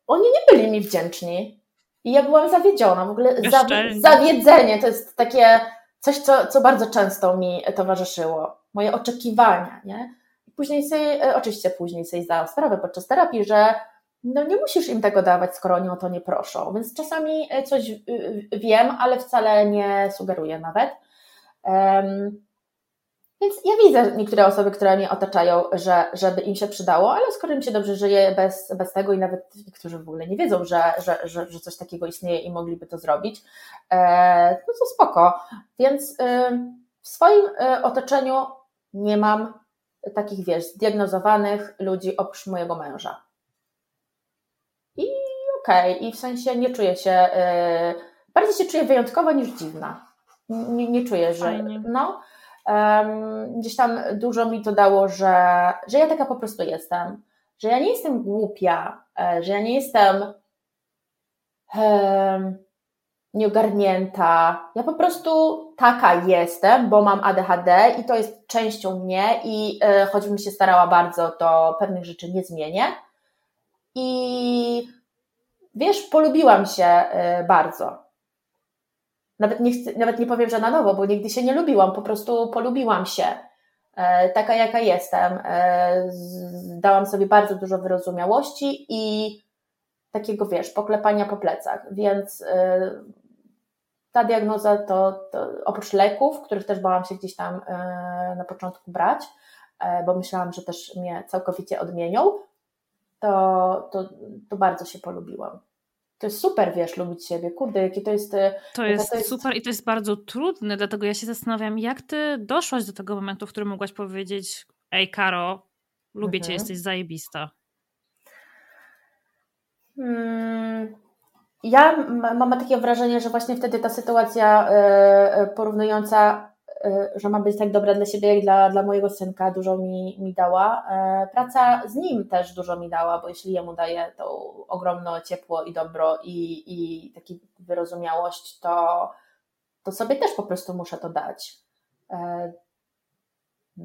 oni nie byli mi wdzięczni. I ja byłam zawiedziona, w ogóle zawiedzenie to jest takie coś, co, co bardzo często mi towarzyszyło, moje oczekiwania, nie? Później sobie, e, oczywiście później sobie zdałam sprawę podczas terapii, że no nie musisz im tego dawać, skoro oni o to nie proszą. Więc czasami e, coś wiem, ale wcale nie sugeruję nawet. Um, więc ja widzę niektóre osoby, które mnie otaczają, że, żeby im się przydało, ale skoro im się dobrze żyje bez, bez tego i nawet niektórzy w ogóle nie wiedzą, że, że, że, że coś takiego istnieje i mogliby to zrobić, e, no to spoko. Więc e, w swoim e, otoczeniu nie mam takich, wiesz, zdiagnozowanych ludzi oprócz mojego męża. Okej, okay. i w sensie nie czuję się, yy, bardziej się czuję wyjątkowa niż dziwna. Nie, nie czuję, że. Fajnie. No, um, gdzieś tam dużo mi to dało, że, że ja taka po prostu jestem. Że ja nie jestem głupia, e, że ja nie jestem. Um, nieogarnięta. Ja po prostu taka jestem, bo mam ADHD i to jest częścią mnie i yy, choćbym się starała bardzo, to pewnych rzeczy nie zmienię. I wiesz, polubiłam się yy, bardzo. Nawet nie, chcę, nawet nie powiem, że na nowo, bo nigdy się nie lubiłam, po prostu polubiłam się. Yy, taka jaka jestem. Dałam sobie bardzo dużo wyrozumiałości i takiego, wiesz, poklepania po plecach, więc ta diagnoza to, to, oprócz leków, których też bałam się gdzieś tam e, na początku brać, e, bo myślałam, że też mnie całkowicie odmienią, to, to, to bardzo się polubiłam. To jest super, wiesz, lubić siebie. Kurde, jakie to jest. E, to jest, to jest super i to jest bardzo trudne, dlatego ja się zastanawiam, jak ty doszłaś do tego momentu, w którym mogłaś powiedzieć: Ej, Karo, lubię mhm. cię, jesteś zajebista. Hmm ja mam takie wrażenie, że właśnie wtedy ta sytuacja e, e, porównująca, że ma być tak dobra dla siebie, jak dla, dla mojego synka, dużo mi, mi dała. Praca z nim też dużo mi dała, bo jeśli jemu daje to ogromne ciepło i dobro i, i taki wyrozumiałość, to, to sobie też po prostu muszę to dać.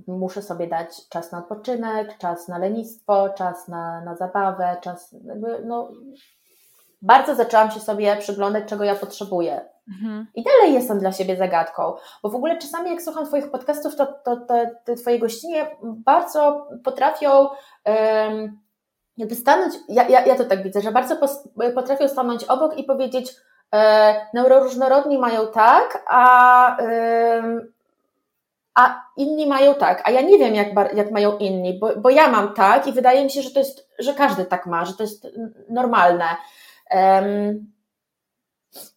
Muszę sobie dać czas na odpoczynek, czas na lenistwo, czas na, na zabawę, czas, no, bardzo zaczęłam się sobie przyglądać, czego ja potrzebuję. Mhm. I dalej jestem dla siebie zagadką, bo w ogóle czasami jak słucham Twoich podcastów, to, to, to te Twoje gościnie bardzo potrafią um, jakby stanąć, ja, ja, ja to tak widzę, że bardzo potrafią stanąć obok i powiedzieć, e, neuroróżnorodni mają tak, a, a inni mają tak, a ja nie wiem, jak, jak mają inni, bo, bo ja mam tak i wydaje mi się, że to jest, że każdy tak ma, że to jest normalne. Um,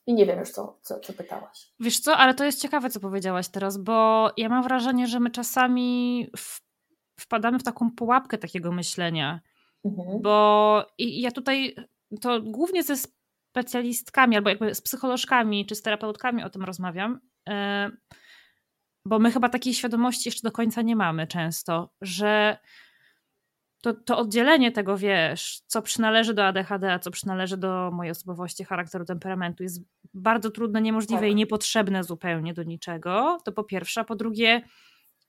I nie wiem już, co, co, co pytałaś. Wiesz co, ale to jest ciekawe, co powiedziałaś teraz, bo ja mam wrażenie, że my czasami w, wpadamy w taką pułapkę takiego myślenia. Mhm. Bo i, ja tutaj to głównie ze specjalistkami, albo jakby z psycholożkami czy z terapeutkami o tym rozmawiam. E, bo my chyba takiej świadomości jeszcze do końca nie mamy często, że to, to oddzielenie tego, wiesz, co przynależy do ADHD, a co przynależy do mojej osobowości, charakteru, temperamentu jest bardzo trudne, niemożliwe tak. i niepotrzebne zupełnie do niczego. To po pierwsze. A po drugie,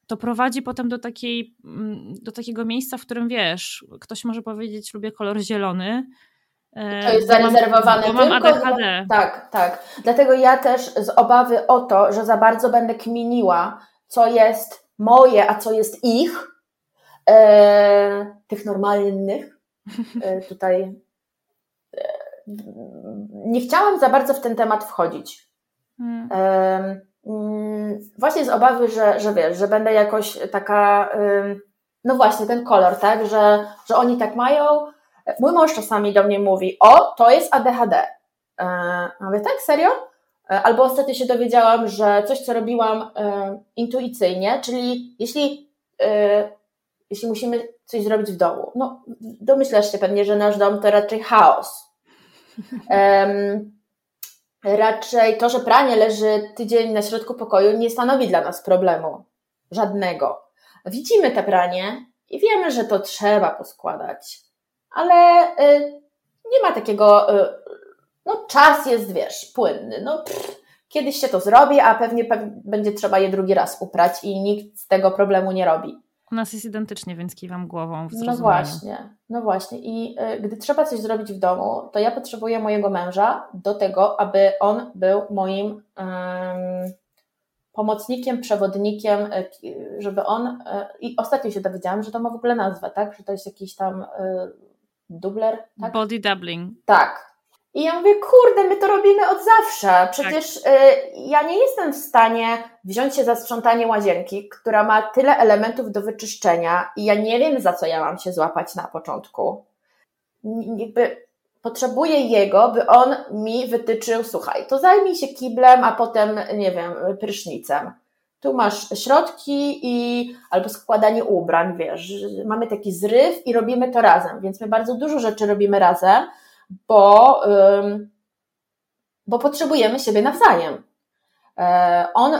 to prowadzi potem do, takiej, mm, do takiego miejsca, w którym wiesz, ktoś może powiedzieć, lubię kolor zielony. E, to jest zarezerwowane bo mam, bo mam ADHD. Tak, tak. Dlatego ja też z obawy o to, że za bardzo będę kminiła, co jest moje, a co jest ich, e, tych normalnych. E, tutaj e, nie chciałam za bardzo w ten temat wchodzić. Hmm. E, mm, właśnie z obawy, że, że wiesz, że będę jakoś taka, no właśnie, ten kolor, tak, że, że oni tak mają. Mój mąż czasami do mnie mówi, o, to jest ADHD. Ale tak, serio? Albo ostatnio się dowiedziałam, że coś, co robiłam intuicyjnie, czyli jeśli jeśli musimy coś zrobić w domu. No, domyślasz się pewnie, że nasz dom to raczej chaos. Um, raczej to, że pranie leży tydzień na środku pokoju, nie stanowi dla nas problemu. Żadnego. Widzimy te pranie i wiemy, że to trzeba poskładać. Ale y, nie ma takiego, y, no czas jest, wiesz, płynny, no pff, kiedyś się to zrobi, a pewnie będzie trzeba je drugi raz uprać i nikt z tego problemu nie robi. U nas jest identycznie, więc kiwam głową w No właśnie, no właśnie. I y, gdy trzeba coś zrobić w domu, to ja potrzebuję mojego męża do tego, aby on był moim pomocnikiem, przewodnikiem, y, żeby on. Y, I ostatnio się dowiedziałam, że to ma w ogóle nazwę, tak? Że to jest jakiś tam dubler. Tak? Body doubling. Tak, i ja mówię, kurde, my to robimy od zawsze. Przecież tak. y, ja nie jestem w stanie wziąć się za sprzątanie łazienki, która ma tyle elementów do wyczyszczenia i ja nie wiem, za co ja mam się złapać na początku. Jakby potrzebuję jego, by on mi wytyczył, słuchaj, to zajmij się kiblem, a potem, nie wiem, prysznicem. Tu masz środki i albo składanie ubrań, wiesz, mamy taki zryw i robimy to razem, więc my bardzo dużo rzeczy robimy razem, bo, bo potrzebujemy siebie nawzajem. E, on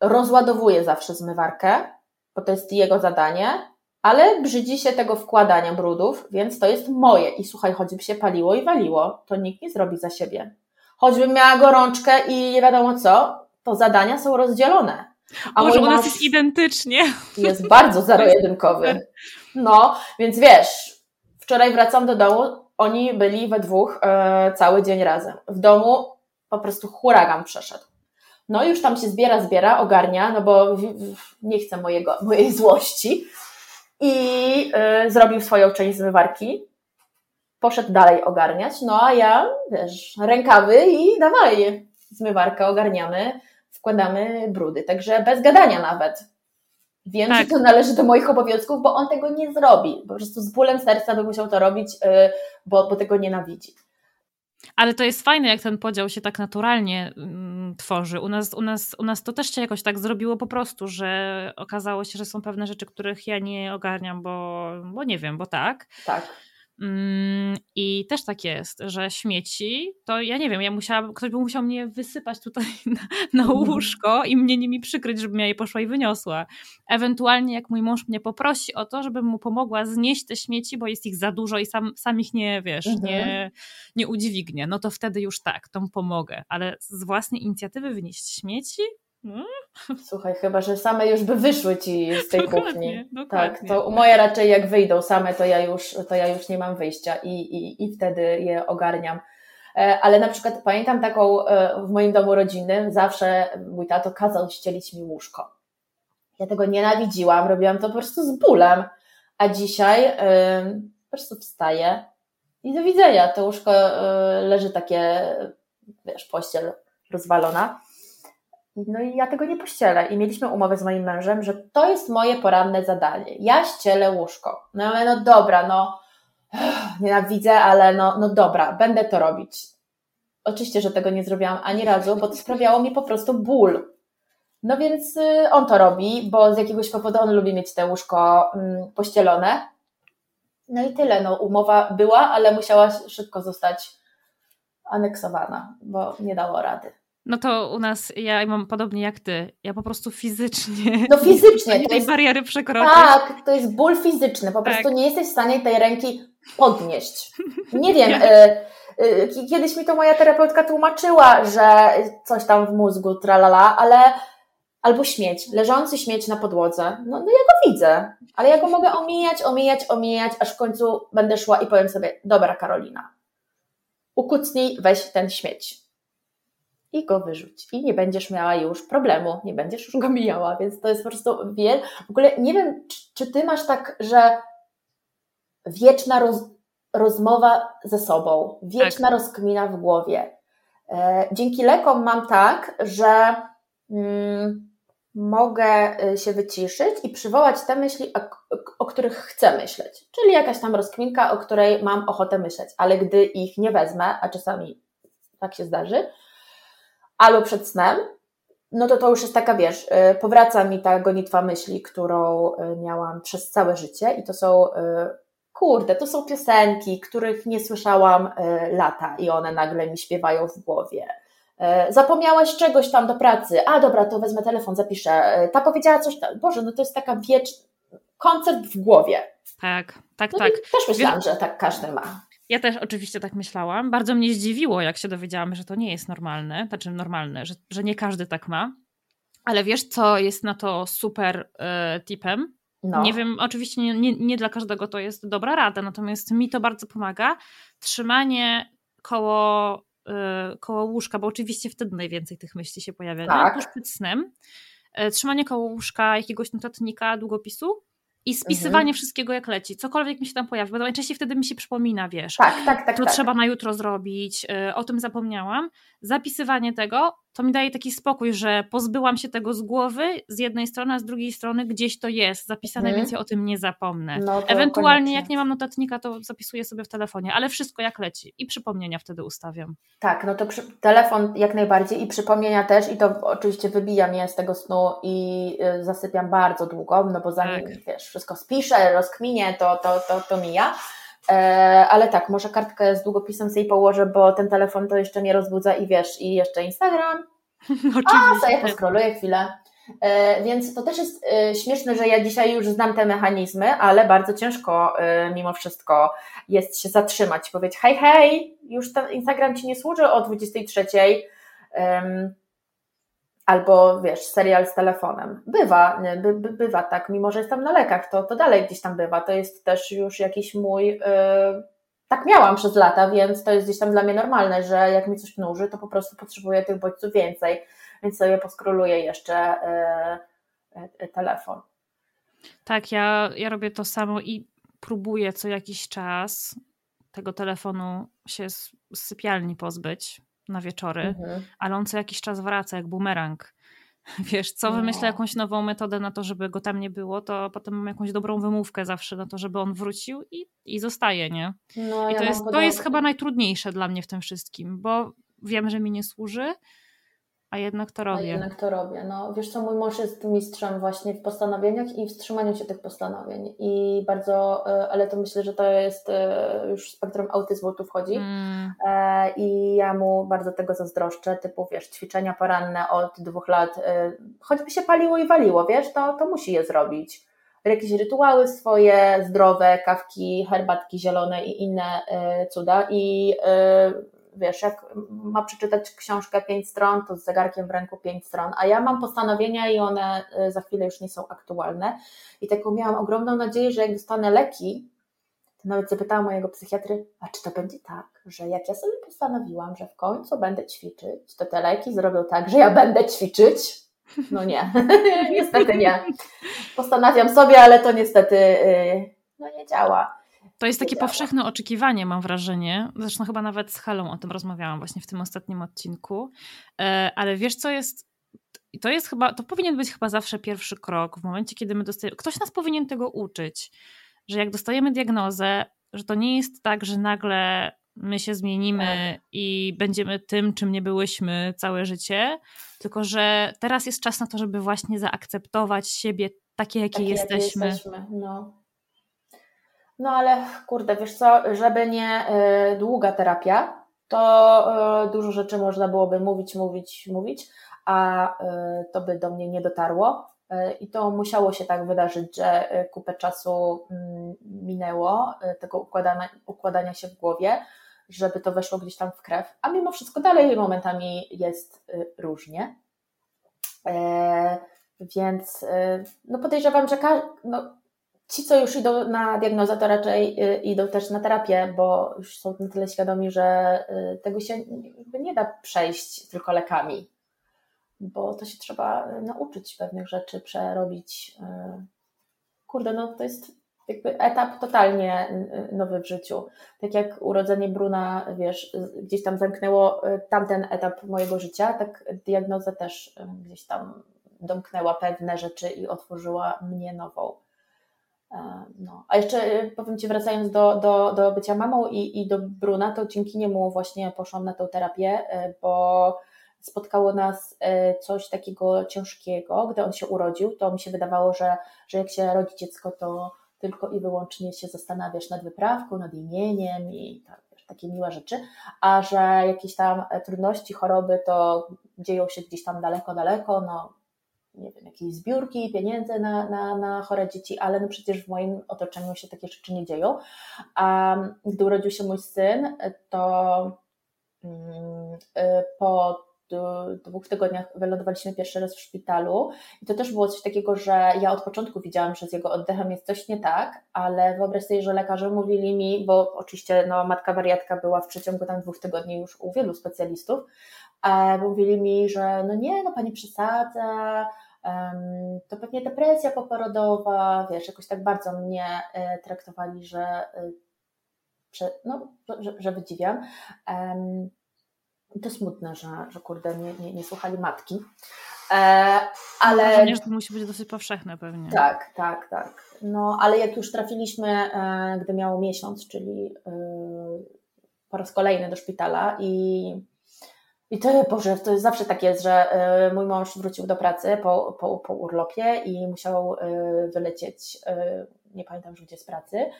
rozładowuje zawsze zmywarkę, bo to jest jego zadanie, ale brzydzi się tego wkładania brudów, więc to jest moje. I słuchaj, choćby się paliło i waliło, to nikt nie zrobi za siebie. Choćbym miała gorączkę i nie wiadomo co, to zadania są rozdzielone. A Może u nas jest identycznie. Jest bardzo zero-jedynkowy. No, więc wiesz, wczoraj wracam do domu, oni byli we dwóch e, cały dzień razem. W domu po prostu huragan przeszedł. No już tam się zbiera, zbiera, ogarnia, no bo w, w, nie chcę mojego, mojej złości. I e, zrobił swoją część zmywarki. Poszedł dalej ogarniać, no a ja, wiesz, rękawy i dawaj, zmywarkę ogarniamy, wkładamy brudy. Także bez gadania nawet. Wiem, tak. że to należy do moich obowiązków, bo on tego nie zrobi. Po prostu z bólem serca by musiał to robić, y, bo, bo tego nienawidzi. Ale to jest fajne, jak ten podział się tak naturalnie mm, tworzy. U nas, u, nas, u nas to też się jakoś tak zrobiło po prostu, że okazało się, że są pewne rzeczy, których ja nie ogarniam, bo, bo nie wiem, bo tak. Tak. Mm, I też tak jest, że śmieci, to ja nie wiem, ja musiałam, ktoś by musiał mnie wysypać tutaj na, na mhm. łóżko i mnie nimi przykryć, żebym ja je poszła i wyniosła. Ewentualnie jak mój mąż mnie poprosi o to, żebym mu pomogła znieść te śmieci, bo jest ich za dużo i sam, sam ich nie, wiesz, mhm. nie, nie udźwignie, no to wtedy już tak, mu pomogę. Ale z własnej inicjatywy wynieść śmieci? Hmm? Słuchaj, chyba, że same już by wyszły ci z tej dokładnie, kuchni. Dokładnie. Tak, to moje raczej jak wyjdą same, to ja już, to ja już nie mam wyjścia i, i, i wtedy je ogarniam. E, ale na przykład pamiętam taką e, w moim domu rodzinnym, zawsze mój tato kazał ścielić mi łóżko. Ja tego nienawidziłam, robiłam to po prostu z bólem. A dzisiaj po prostu wstaję i do widzenia. To łóżko e, leży takie, wiesz, pościel rozwalona no i ja tego nie pościelę. I mieliśmy umowę z moim mężem, że to jest moje poranne zadanie. Ja ścielę łóżko. No ale no dobra, no nienawidzę, ale no, no dobra, będę to robić. Oczywiście, że tego nie zrobiłam ani razu, bo to sprawiało mi po prostu ból. No więc y, on to robi, bo z jakiegoś powodu on lubi mieć te łóżko mm, pościelone. No i tyle, no umowa była, ale musiała szybko zostać aneksowana, bo nie dało rady. No to u nas, ja mam podobnie jak ty, ja po prostu fizycznie. No fizycznie. Nie tej jest, bariery przekroczyć. Tak, to jest ból fizyczny, po tak. prostu nie jesteś w stanie tej ręki podnieść. Nie wiem, y, y, kiedyś mi to moja terapeutka tłumaczyła, że coś tam w mózgu, tralala, ale albo śmieć, leżący śmieć na podłodze, no, no ja go widzę, ale ja go mogę omijać, omijać, omijać, aż w końcu będę szła i powiem sobie, dobra Karolina, ukucnij, weź ten śmieć i go wyrzuć. I nie będziesz miała już problemu, nie będziesz już go mijała, więc to jest po prostu wiel. W ogóle nie wiem, czy, czy ty masz tak, że wieczna roz, rozmowa ze sobą, wieczna tak. rozkmina w głowie. E, dzięki lekom mam tak, że mm, mogę y, się wyciszyć i przywołać te myśli, o, o których chcę myśleć. Czyli jakaś tam rozkminka, o której mam ochotę myśleć, ale gdy ich nie wezmę, a czasami tak się zdarzy, albo przed snem, no to to już jest taka, wiesz, y, powraca mi ta gonitwa myśli, którą y, miałam przez całe życie i to są, y, kurde, to są piosenki, których nie słyszałam lata i one nagle mi śpiewają w głowie. Zapomniałaś czegoś tam do pracy, a dobra, to wezmę telefon, zapiszę. Ta powiedziała coś tam, Boże, no to jest taka wiecz, koncert w głowie. Tak, tak, no tak. Też myślałam, że tak każdy ma. Ja też oczywiście tak myślałam. Bardzo mnie zdziwiło, jak się dowiedziałam, że to nie jest normalne, znaczy normalne, że, że nie każdy tak ma. Ale wiesz, co jest na to super y, tipem? No. Nie wiem, oczywiście nie, nie, nie, dla każdego to jest dobra rada, natomiast mi to bardzo pomaga. Trzymanie koło, y, koło łóżka, bo oczywiście wtedy najwięcej tych myśli się pojawia, tak. tuż przed snem. Y, trzymanie koło łóżka jakiegoś notatnika, długopisu i spisywanie mhm. wszystkiego jak leci, cokolwiek mi się tam pojawi, bo najczęściej wtedy mi się przypomina, wiesz, tak, tak, tak, to tak. trzeba na jutro zrobić, y, o tym zapomniałam. Zapisywanie tego, to mi daje taki spokój, że pozbyłam się tego z głowy z jednej strony, a z drugiej strony gdzieś to jest zapisane, mhm. więc ja o tym nie zapomnę. No Ewentualnie koniecznie. jak nie mam notatnika, to zapisuję sobie w telefonie, ale wszystko jak leci i przypomnienia wtedy ustawiam. Tak, no to przy, telefon jak najbardziej i przypomnienia też i to oczywiście wybijam je z tego snu i y, zasypiam bardzo długo, no bo zanim tak. wiesz, wszystko spiszę, rozkminię, to, to, to, to mija. E, ale tak, może kartkę z długopisem sobie położę, bo ten telefon to jeszcze nie rozbudza i wiesz, i jeszcze Instagram. Oczywiście. A, sobie poskroluję chwilę. E, więc to też jest e, śmieszne, że ja dzisiaj już znam te mechanizmy, ale bardzo ciężko mimo wszystko jest się zatrzymać, powiedzieć hej, hej, już ten Instagram Ci nie służy o 23 albo wiesz, serial z telefonem. Bywa, by, by, bywa tak, mimo że jestem na lekach, to, to dalej gdzieś tam bywa. To jest też już jakiś mój. Yy, tak miałam przez lata, więc to jest gdzieś tam dla mnie normalne, że jak mi coś nuży, to po prostu potrzebuję tych bodźców więcej, więc sobie poskroluję jeszcze yy, telefon. Tak, ja, ja robię to samo i próbuję co jakiś czas tego telefonu się z sypialni pozbyć, na wieczory, mhm. ale on co jakiś czas wraca jak bumerang. Wiesz, co no. wymyślę jakąś nową metodę na to, żeby go tam nie było, to potem mam jakąś dobrą wymówkę zawsze na to, żeby on wrócił i, i zostaje, nie? No, I ja to, jest, to jest chyba najtrudniejsze dla mnie w tym wszystkim, bo wiem, że mi nie służy, a jednak to robię. A jednak to robię. No, wiesz co, mój mąż jest mistrzem właśnie w postanowieniach i wstrzymaniu się tych postanowień. I bardzo, e, ale to myślę, że to jest e, już spektrum autyzmu tu wchodzi. Mm. E, I ja mu bardzo tego zazdroszczę, typu wiesz, ćwiczenia poranne od dwóch lat, choćby się paliło i waliło, wiesz, to, to musi je zrobić. Jakieś rytuały swoje, zdrowe, kawki, herbatki zielone i inne cuda. I wiesz, jak ma przeczytać książkę pięć stron, to z zegarkiem w ręku pięć stron, a ja mam postanowienia i one y, za chwilę już nie są aktualne. I taką miałam ogromną nadzieję, że jak dostanę leki, to nawet zapytałam mojego psychiatry, a czy to będzie tak, że jak ja sobie postanowiłam, że w końcu będę ćwiczyć, to te leki zrobią tak, że ja będę ćwiczyć? No nie, niestety nie. Postanawiam sobie, ale to niestety yy, no nie działa. To jest takie powszechne oczekiwanie, mam wrażenie. Zresztą chyba nawet z Halą o tym rozmawiałam właśnie w tym ostatnim odcinku. E, ale wiesz, co jest. To jest chyba, to powinien być chyba zawsze pierwszy krok w momencie, kiedy my dostajemy. Ktoś nas powinien tego uczyć, że jak dostajemy diagnozę, że to nie jest tak, że nagle my się zmienimy tak. i będziemy tym, czym nie byłyśmy całe życie, tylko że teraz jest czas na to, żeby właśnie zaakceptować siebie takie, jakie takie, jesteśmy. Jakie jesteśmy. No. No ale kurde, wiesz co, żeby nie y, długa terapia, to y, dużo rzeczy można byłoby mówić, mówić, mówić, a y, to by do mnie nie dotarło. I to musiało się tak wydarzyć, że kupę czasu mm, minęło tego układania, układania się w głowie, żeby to weszło gdzieś tam w krew, a mimo wszystko dalej momentami jest różnie. Więc no podejrzewam, że no, ci, co już idą na diagnozę, to raczej y, idą też na terapię, bo już są na tyle świadomi, że y, tego się nie da przejść tylko lekami, bo to się trzeba y, nauczyć pewnych rzeczy, przerobić. Kurde, no to jest jakby etap totalnie nowy w życiu. Tak jak urodzenie Bruna, wiesz, gdzieś tam zamknęło tamten etap mojego życia, tak diagnoza też gdzieś tam domknęła pewne rzeczy i otworzyła mnie nową. E, no. A jeszcze e, powiem Ci, wracając do, do, do bycia mamą i, i do Bruna, to dzięki niemu właśnie poszłam na tę terapię, e, bo spotkało nas coś takiego ciężkiego, gdy on się urodził, to mi się wydawało, że, że jak się rodzi dziecko, to tylko i wyłącznie się zastanawiasz nad wyprawką, nad imieniem i tak, takie miłe rzeczy, a że jakieś tam trudności, choroby to dzieją się gdzieś tam daleko, daleko, no nie wiem, jakieś zbiórki, pieniędzy na, na, na chore dzieci, ale no przecież w moim otoczeniu się takie rzeczy nie dzieją. A gdy urodził się mój syn, to mm, po dwóch tygodniach wylądowaliśmy pierwszy raz w szpitalu i to też było coś takiego, że ja od początku widziałam, że z jego oddechem jest coś nie tak, ale wyobraź sobie, że lekarze mówili mi, bo oczywiście no, matka wariatka była w przeciągu tam dwóch tygodni już u wielu specjalistów, mówili mi, że no nie, no pani przesadza, to pewnie depresja poporodowa, wiesz, jakoś tak bardzo mnie e, traktowali, że, e, no, że, że wydziwiam to smutne, że, że kurde, nie, nie, nie słuchali matki. E, ale. że to musi być dosyć powszechne pewnie. Tak, tak, tak. No, ale jak już trafiliśmy, e, gdy miało miesiąc, czyli e, po raz kolejny do szpitala i i to, Boże, to jest zawsze tak jest, że e, mój mąż wrócił do pracy po, po, po urlopie i musiał e, wylecieć, e, nie pamiętam gdzie z pracy.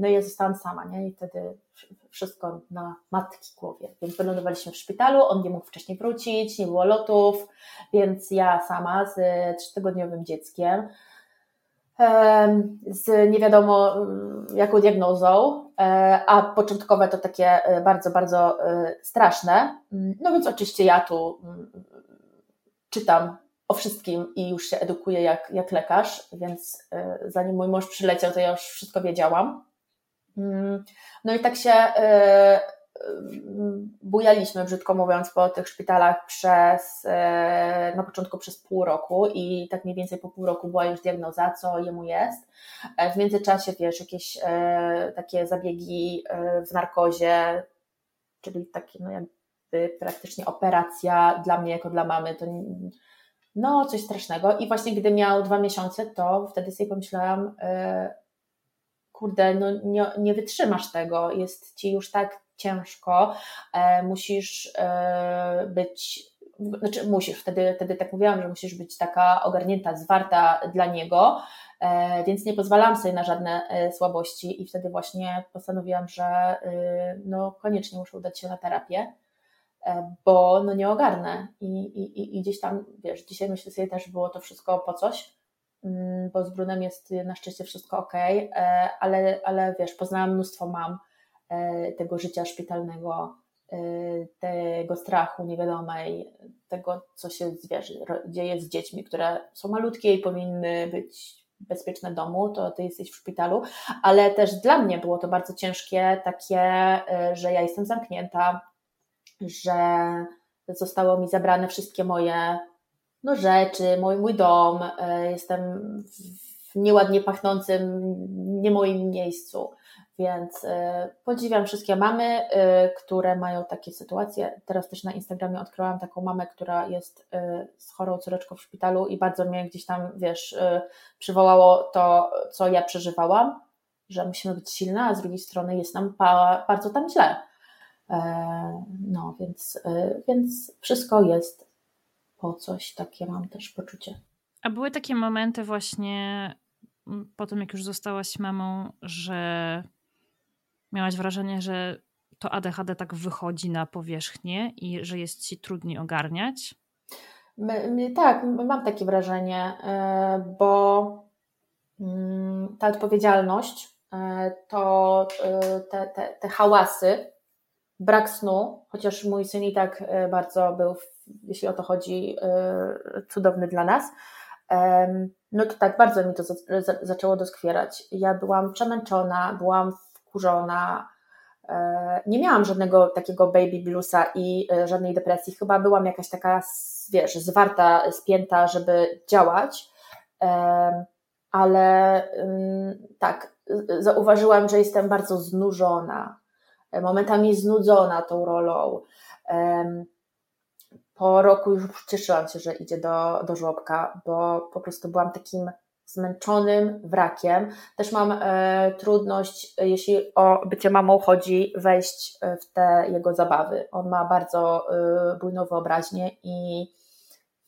No i ja zostałam sama, nie? I wtedy wszystko na matki głowie. Więc wylądowaliśmy w szpitalu, on nie mógł wcześniej wrócić, nie było lotów, więc ja sama z trzytygodniowym dzieckiem z nie wiadomo mm, jaką diagnozą, e, a początkowe to takie e, bardzo, bardzo e, straszne. Mm, no więc oczywiście ja tu mm, czytam o wszystkim i już się edukuję jak, jak lekarz, więc zanim mój mąż przyleciał, to ja już wszystko wiedziałam. No i tak się bujaliśmy, brzydko mówiąc, po tych szpitalach przez, e, na początku przez pół roku i tak mniej więcej po pół roku była już diagnoza, co jemu jest. E, w międzyczasie, wiesz, jakieś e, takie zabiegi w narkozie, czyli takie, no jakby praktycznie operacja dla mnie jako dla mamy, to no coś strasznego. I właśnie gdy miał dwa miesiące, to wtedy sobie pomyślałam, kurde, no nie, nie wytrzymasz tego, jest ci już tak ciężko, e, musisz e, być, znaczy musisz, wtedy, wtedy tak mówiłam, że musisz być taka ogarnięta, zwarta dla niego, e, więc nie pozwalam sobie na żadne słabości i wtedy właśnie postanowiłam, że no koniecznie muszę udać się na terapię, bo no nie ogarnę I, i, i gdzieś tam, wiesz, dzisiaj myślę sobie też było to wszystko po coś, mm, bo z Brunem jest na szczęście wszystko ok, ale, ale wiesz, poznałam mnóstwo mam, tego życia szpitalnego, e, tego strachu niewiadomej, tego, co się wiesz, dzieje z dziećmi, które są malutkie i powinny być bezpieczne domu, to ty jesteś w szpitalu, ale też dla mnie było to bardzo ciężkie, takie, e, że ja jestem zamknięta, że zostało mi zabrane wszystkie moje no, rzeczy, mój, mój dom, jestem w nieładnie pachnącym, nie moim miejscu. Więc y, podziwiam wszystkie mamy, y, które mają takie sytuacje. Teraz też na Instagramie odkryłam taką mamę, która jest y, z chorą córeczką w szpitalu i bardzo mnie gdzieś tam, wiesz, przywołało to, co ja przeżywałam, że musimy być silne, a z drugiej strony jest nam bardzo tam źle. E, no, więc, więc wszystko jest po coś, takie mam też poczucie. A były takie momenty właśnie po tym, jak już zostałaś mamą, że Miałaś wrażenie, że to ADHD tak wychodzi na powierzchnię i że jest ci trudniej ogarniać? My, tak, mam takie wrażenie, e, bo mm, ta odpowiedzialność, e, to e, te, te, te hałasy, brak snu, chociaż mój syn i tak bardzo był, jeśli o to chodzi, cudowny dla nas, no to tak bardzo mi to zaczęło doskwierać. Ja byłam przemęczona, byłam wkurzona. E, nie miałam żadnego takiego baby bluesa i e, żadnej depresji. Chyba byłam jakaś taka, wiesz, zwarta, spięta, żeby działać. E, ale tak, zauważyłam, że jestem bardzo znużona, momentami znudzona tą rolą. Po roku już cieszyłam się, że idzie do, do żłobka, bo po prostu byłam takim zmęczonym wrakiem. Też mam e, trudność, jeśli o bycie mamą chodzi, wejść e, w te jego zabawy. On ma bardzo e, bujną wyobraźnię i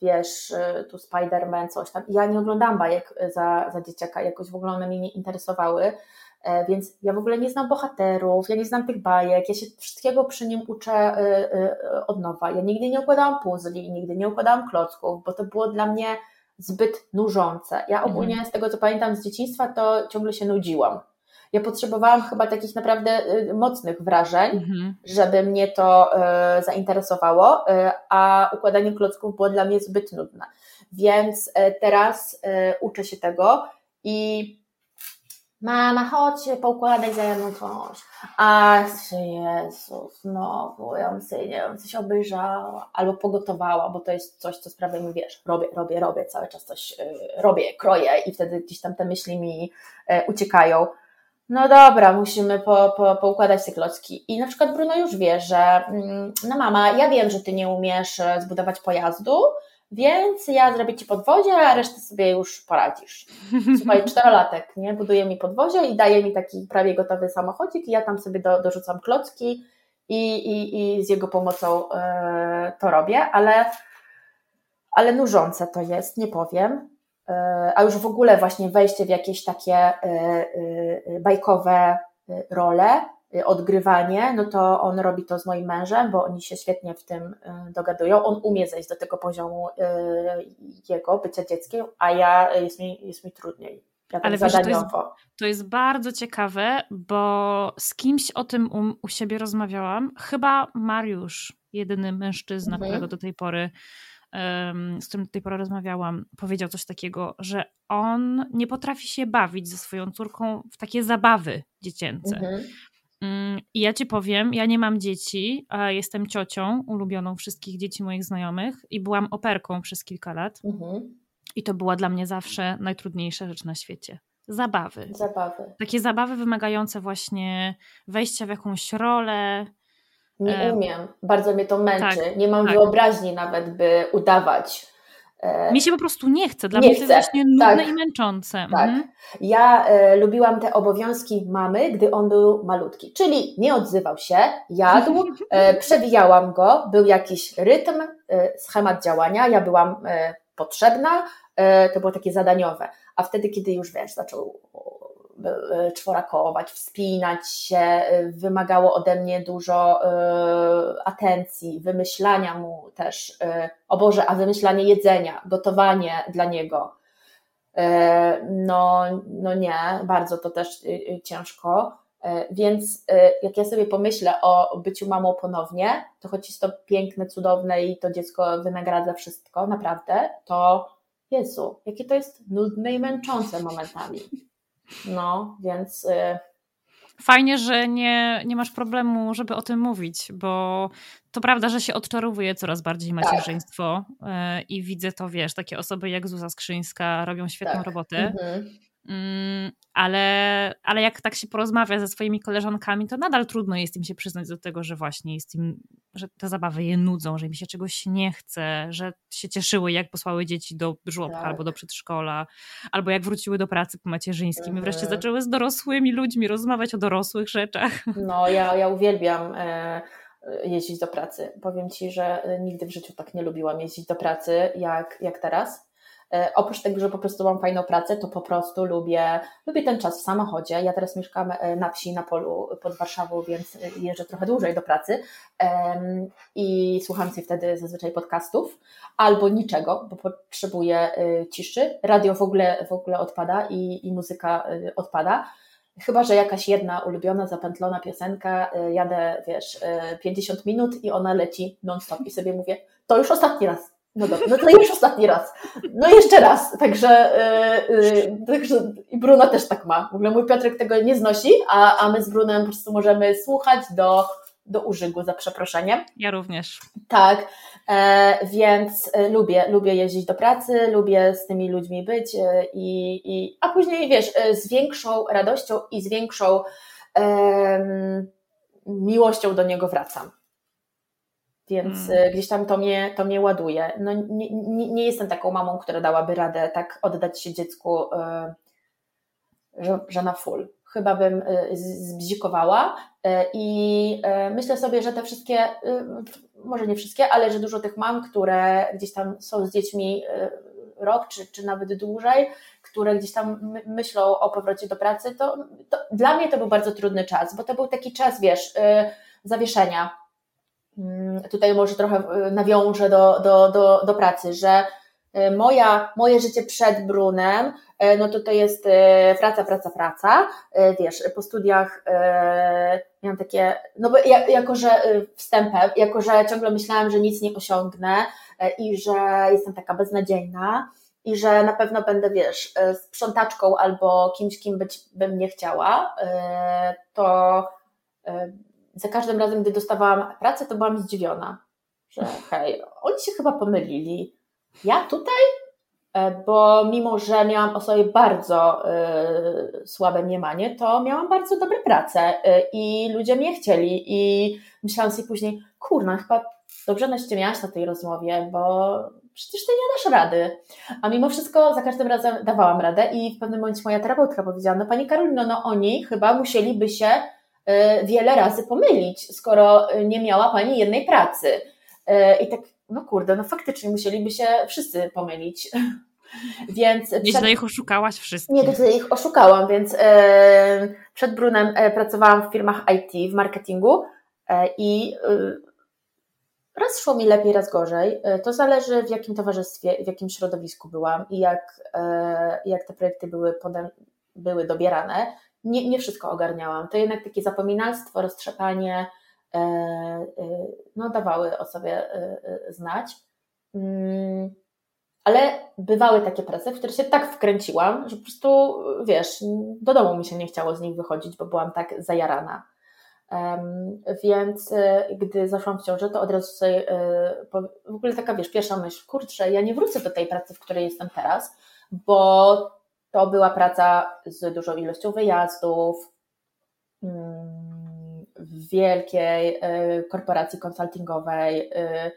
wiesz, e, tu Spider-Man, coś tam. Ja nie oglądam bajek za, za dzieciaka, jakoś w ogóle one mnie nie interesowały. E, więc ja w ogóle nie znam bohaterów, ja nie znam tych bajek, ja się wszystkiego przy nim uczę e, e, od nowa. Ja nigdy nie układałam puzli, nigdy nie układałam klocków, bo to było dla mnie zbyt nużące. Ja ogólnie mhm. z tego, co pamiętam z dzieciństwa, to ciągle się nudziłam. Ja potrzebowałam chyba takich naprawdę mocnych wrażeń, mhm. żeby mnie to zainteresowało, a układanie klocków było dla mnie zbyt nudne. Więc teraz uczę się tego i mama, chodź, poukładaj ze mną coś. A Jezus, znowu, ja bym sobie, nie wiem, coś obejrzała albo pogotowała, bo to jest coś, co sprawia mi, wiesz, robię, robię, robię, cały czas coś y, robię, kroję i wtedy gdzieś tam te myśli mi y, uciekają. No dobra, musimy po, po, poukładać te klocki. I na przykład Bruno już wie, że mm, no mama, ja wiem, że ty nie umiesz e, zbudować pojazdu, więc ja zrobię ci podwozie, a resztę sobie już poradzisz. Słuchaj, czterolatek, nie? Buduje mi podwozie i daje mi taki prawie gotowy samochodzik i ja tam sobie do, dorzucam klocki i, i, i z jego pomocą e, to robię, ale, ale nużące to jest, nie powiem. E, a już w ogóle właśnie wejście w jakieś takie e, e bajkowe e, role, odgrywanie, no to on robi to z moim mężem, bo oni się świetnie w tym y, dogadują. On umie zejść do tego poziomu y, jego bycia dzieckiem, a ja jest mi, jest mi trudniej. Ja tak Ale wiesz, to, jest, to jest bardzo ciekawe, bo z kimś o tym u, u siebie rozmawiałam. Chyba Mariusz, jedyny mężczyzna, mhm. którego do tej pory z którym do tej pory rozmawiałam, powiedział coś takiego, że on nie potrafi się bawić ze swoją córką w takie zabawy dziecięce. Mhm. Mm, I ja ci powiem, ja nie mam dzieci, a jestem ciocią ulubioną wszystkich dzieci moich znajomych i byłam operką przez kilka lat. Mhm. I to była dla mnie zawsze najtrudniejsza rzecz na świecie. Zabawy. Zabawy. Takie zabawy wymagające właśnie wejścia w jakąś rolę. Nie umiem. Bardzo mnie to męczy. Tak, nie mam tak. wyobraźni nawet, by udawać mi się po prostu nie chce, dla nie mnie to jest właśnie nudne tak. i męczące. Tak. Mhm. Ja e, lubiłam te obowiązki mamy, gdy on był malutki, czyli nie odzywał się, jadł, e, przewijałam go, był jakiś rytm, e, schemat działania, ja byłam e, potrzebna, e, to było takie zadaniowe, a wtedy, kiedy już wiesz, zaczął czworakować, wspinać się, e, wymagało ode mnie dużo e, atencji, wymyślania mu też, o Boże, a wymyślanie jedzenia, gotowanie dla niego. No, no nie, bardzo to też ciężko. Więc jak ja sobie pomyślę o byciu mamą ponownie, to choć jest to piękne, cudowne i to dziecko wynagradza wszystko, naprawdę, to Jezu, jakie to jest nudne i męczące momentami. No, więc. Y, Fajnie, że nie, nie masz problemu, żeby o tym mówić, bo to prawda, że się odczarowuje coraz bardziej tak. macierzyństwo tak. i widzę to, wiesz, takie osoby jak Zuza Skrzyńska robią świetną tak. robotę. Mhm. Mm, ale, ale jak tak się porozmawia ze swoimi koleżankami, to nadal trudno jest im się przyznać do tego, że właśnie jest im, że te zabawy je nudzą, że im się czegoś nie chce, że się cieszyły, jak posłały dzieci do żłobka tak. albo do przedszkola, albo jak wróciły do pracy po macierzyńskim mhm. i wreszcie mhm. zaczęły z dorosłymi ludźmi rozmawiać o dorosłych rzeczach. No, ja, ja uwielbiam. E, jeździć do pracy. Powiem Ci, że nigdy w życiu tak nie lubiłam jeździć do pracy jak, jak teraz. E, oprócz tego, że po prostu mam fajną pracę, to po prostu lubię, lubię ten czas w samochodzie. Ja teraz mieszkam e, na wsi, na polu pod Warszawą, więc jeżdżę trochę dłużej do pracy i słucham sobie wtedy zazwyczaj podcastów albo niczego, bo potrzebuję e, ciszy. Radio w ogóle, w ogóle odpada i, i muzyka odpada. Chyba, że jakaś jedna ulubiona, zapętlona piosenka, jadę, wiesz, 50 minut i ona leci non-stop i sobie mówię, to już ostatni raz, no dobra, no to już ostatni raz. No jeszcze raz. Także, yy, także i Bruna też tak ma. W ogóle mój Piotrek tego nie znosi, a, a my z Brunem po prostu możemy słuchać do, do użygu, za przeproszeniem. Ja również. Tak, e, więc e, lubię, lubię jeździć do pracy, lubię z tymi ludźmi być e, i, i a później wiesz, e, z większą radością i z większą miłością do niego wracam więc hmm. gdzieś tam to mnie, to mnie ładuje. No, nie, nie, nie, jestem taką mamą, która dałaby radę tak oddać się dziecku, e, że, że na full. Chyba bym e, zbzikowała i myślę sobie, że te wszystkie, może nie wszystkie, ale że dużo tych mam, które gdzieś tam są z dziećmi rok, czy, czy nawet dłużej, które gdzieś tam myślą o powrocie do pracy, to, to dla mnie to był bardzo trudny czas, bo to był taki czas, wiesz, zawieszenia. Mm, tutaj może trochę nawiążę do, do, do, do pracy, że moja, moje życie przed Brunem, no to to jest praca, praca, praca. Wiesz, po studiach miałam takie, no bo jako, że wstępem, jako, że ciągle myślałam, że nic nie osiągnę i że jestem taka beznadziejna i że na pewno będę, wiesz, sprzątaczką albo kimś, kim być bym nie chciała, to za każdym razem, gdy dostawałam pracę, to byłam zdziwiona, że hej, oni się chyba pomylili. Ja tutaj E, bo mimo, że miałam o sobie bardzo y, słabe mniemanie, to miałam bardzo dobre prace y, i ludzie mnie chcieli i myślałam sobie później, kurna, chyba dobrze naściemiałaś na tej rozmowie, bo przecież ty nie dasz rady. A mimo wszystko za każdym razem dawałam radę i w pewnym momencie moja terapeutka powiedziała, no Pani Karolino, no oni chyba musieliby się wiele razy pomylić, skoro nie miała Pani jednej pracy. I tak no kurde, no faktycznie musieliby się wszyscy pomylić. Więc Nieźle przed... ich oszukałaś wszystkich. Nie, to ich oszukałam, więc e, przed Brunem pracowałam w firmach IT, w marketingu i raz szło mi lepiej, raz gorzej. To zależy w jakim towarzystwie, w jakim środowisku byłam i jak, jak te projekty były, podem, były dobierane. Nie, nie wszystko ogarniałam. To jednak takie zapominalstwo, roztrzepanie, E, e, no, dawały o sobie e, znać. Mm, ale bywały takie prace, w które się tak wkręciłam, że po prostu, wiesz, do domu mi się nie chciało z nich wychodzić, bo byłam tak zajarana. Więc gdy zaszłam w ciążę, to od razu sobie, w ogóle taka, wiesz, pierwsza myśl, kurczę, ja nie wrócę do tej pracy, w której jestem teraz, bo to była praca z dużą ilością wyjazdów, mm, w wielkiej y, korporacji konsultingowej, y,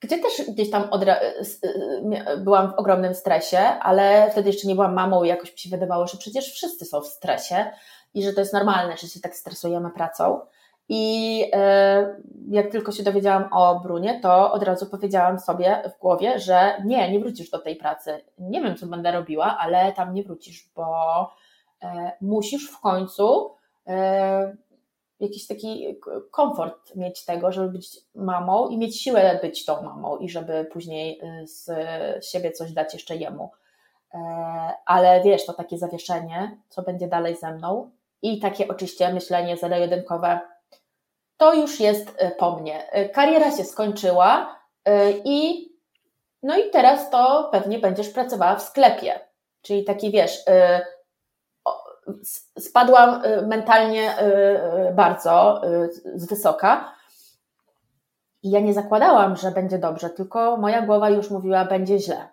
gdzie też gdzieś tam y, byłam w ogromnym stresie, ale wtedy jeszcze nie byłam mamą i jakoś mi się wydawało, że przecież wszyscy są w stresie i że to jest normalne, że się tak stresujemy pracą. I jak tylko się dowiedziałam o Brunie, to od razu powiedziałam sobie w głowie, że nie, nie wrócisz do tej pracy. Nie wiem, co będę robiła, ale tam nie wrócisz, bo musisz w końcu jakiś taki komfort mieć tego, żeby być mamą i mieć siłę być tą mamą i żeby później y, z siebie coś dać jeszcze jemu. E, ale wiesz, to takie zawieszenie, co będzie dalej ze mną i takie oczywiście myślenie zero-jedynkowe, to już jest y, po mnie. Y, kariera się skończyła i no i teraz to pewnie będziesz pracowała w sklepie. Czyli taki wiesz, spadłam y, mentalnie y, y, bardzo z wysoka. I ja nie zakładałam, że będzie dobrze, tylko moja głowa już mówiła, będzie źle.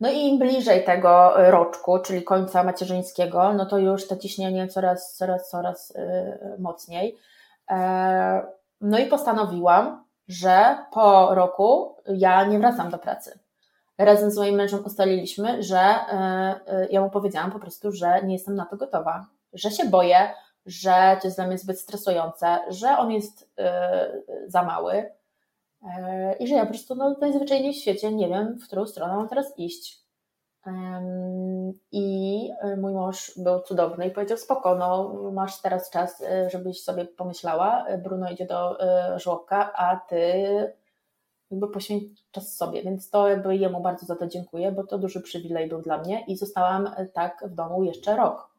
No i im bliżej tego roczku, czyli końca macierzyńskiego, no to już to ciśnienie coraz, coraz, coraz mocniej. E, no i postanowiłam, że po roku ja nie wracam do pracy razem z moim mężem ustaliliśmy, że e, e, ja mu powiedziałam po prostu, że nie jestem na to gotowa, że się boję, że to jest dla mnie zbyt stresujące, że on jest e, za mały i że ja po prostu no, najzwyczajniej w świecie nie wiem, w którą stronę mam teraz iść. I mój mąż był cudowny i powiedział: Spoko, no, masz teraz czas, żebyś sobie pomyślała. Bruno idzie do żłobka, a ty jakby poświęcić czas sobie, więc to jakby jemu bardzo za to dziękuję, bo to duży przywilej był dla mnie i zostałam e, tak w domu jeszcze rok.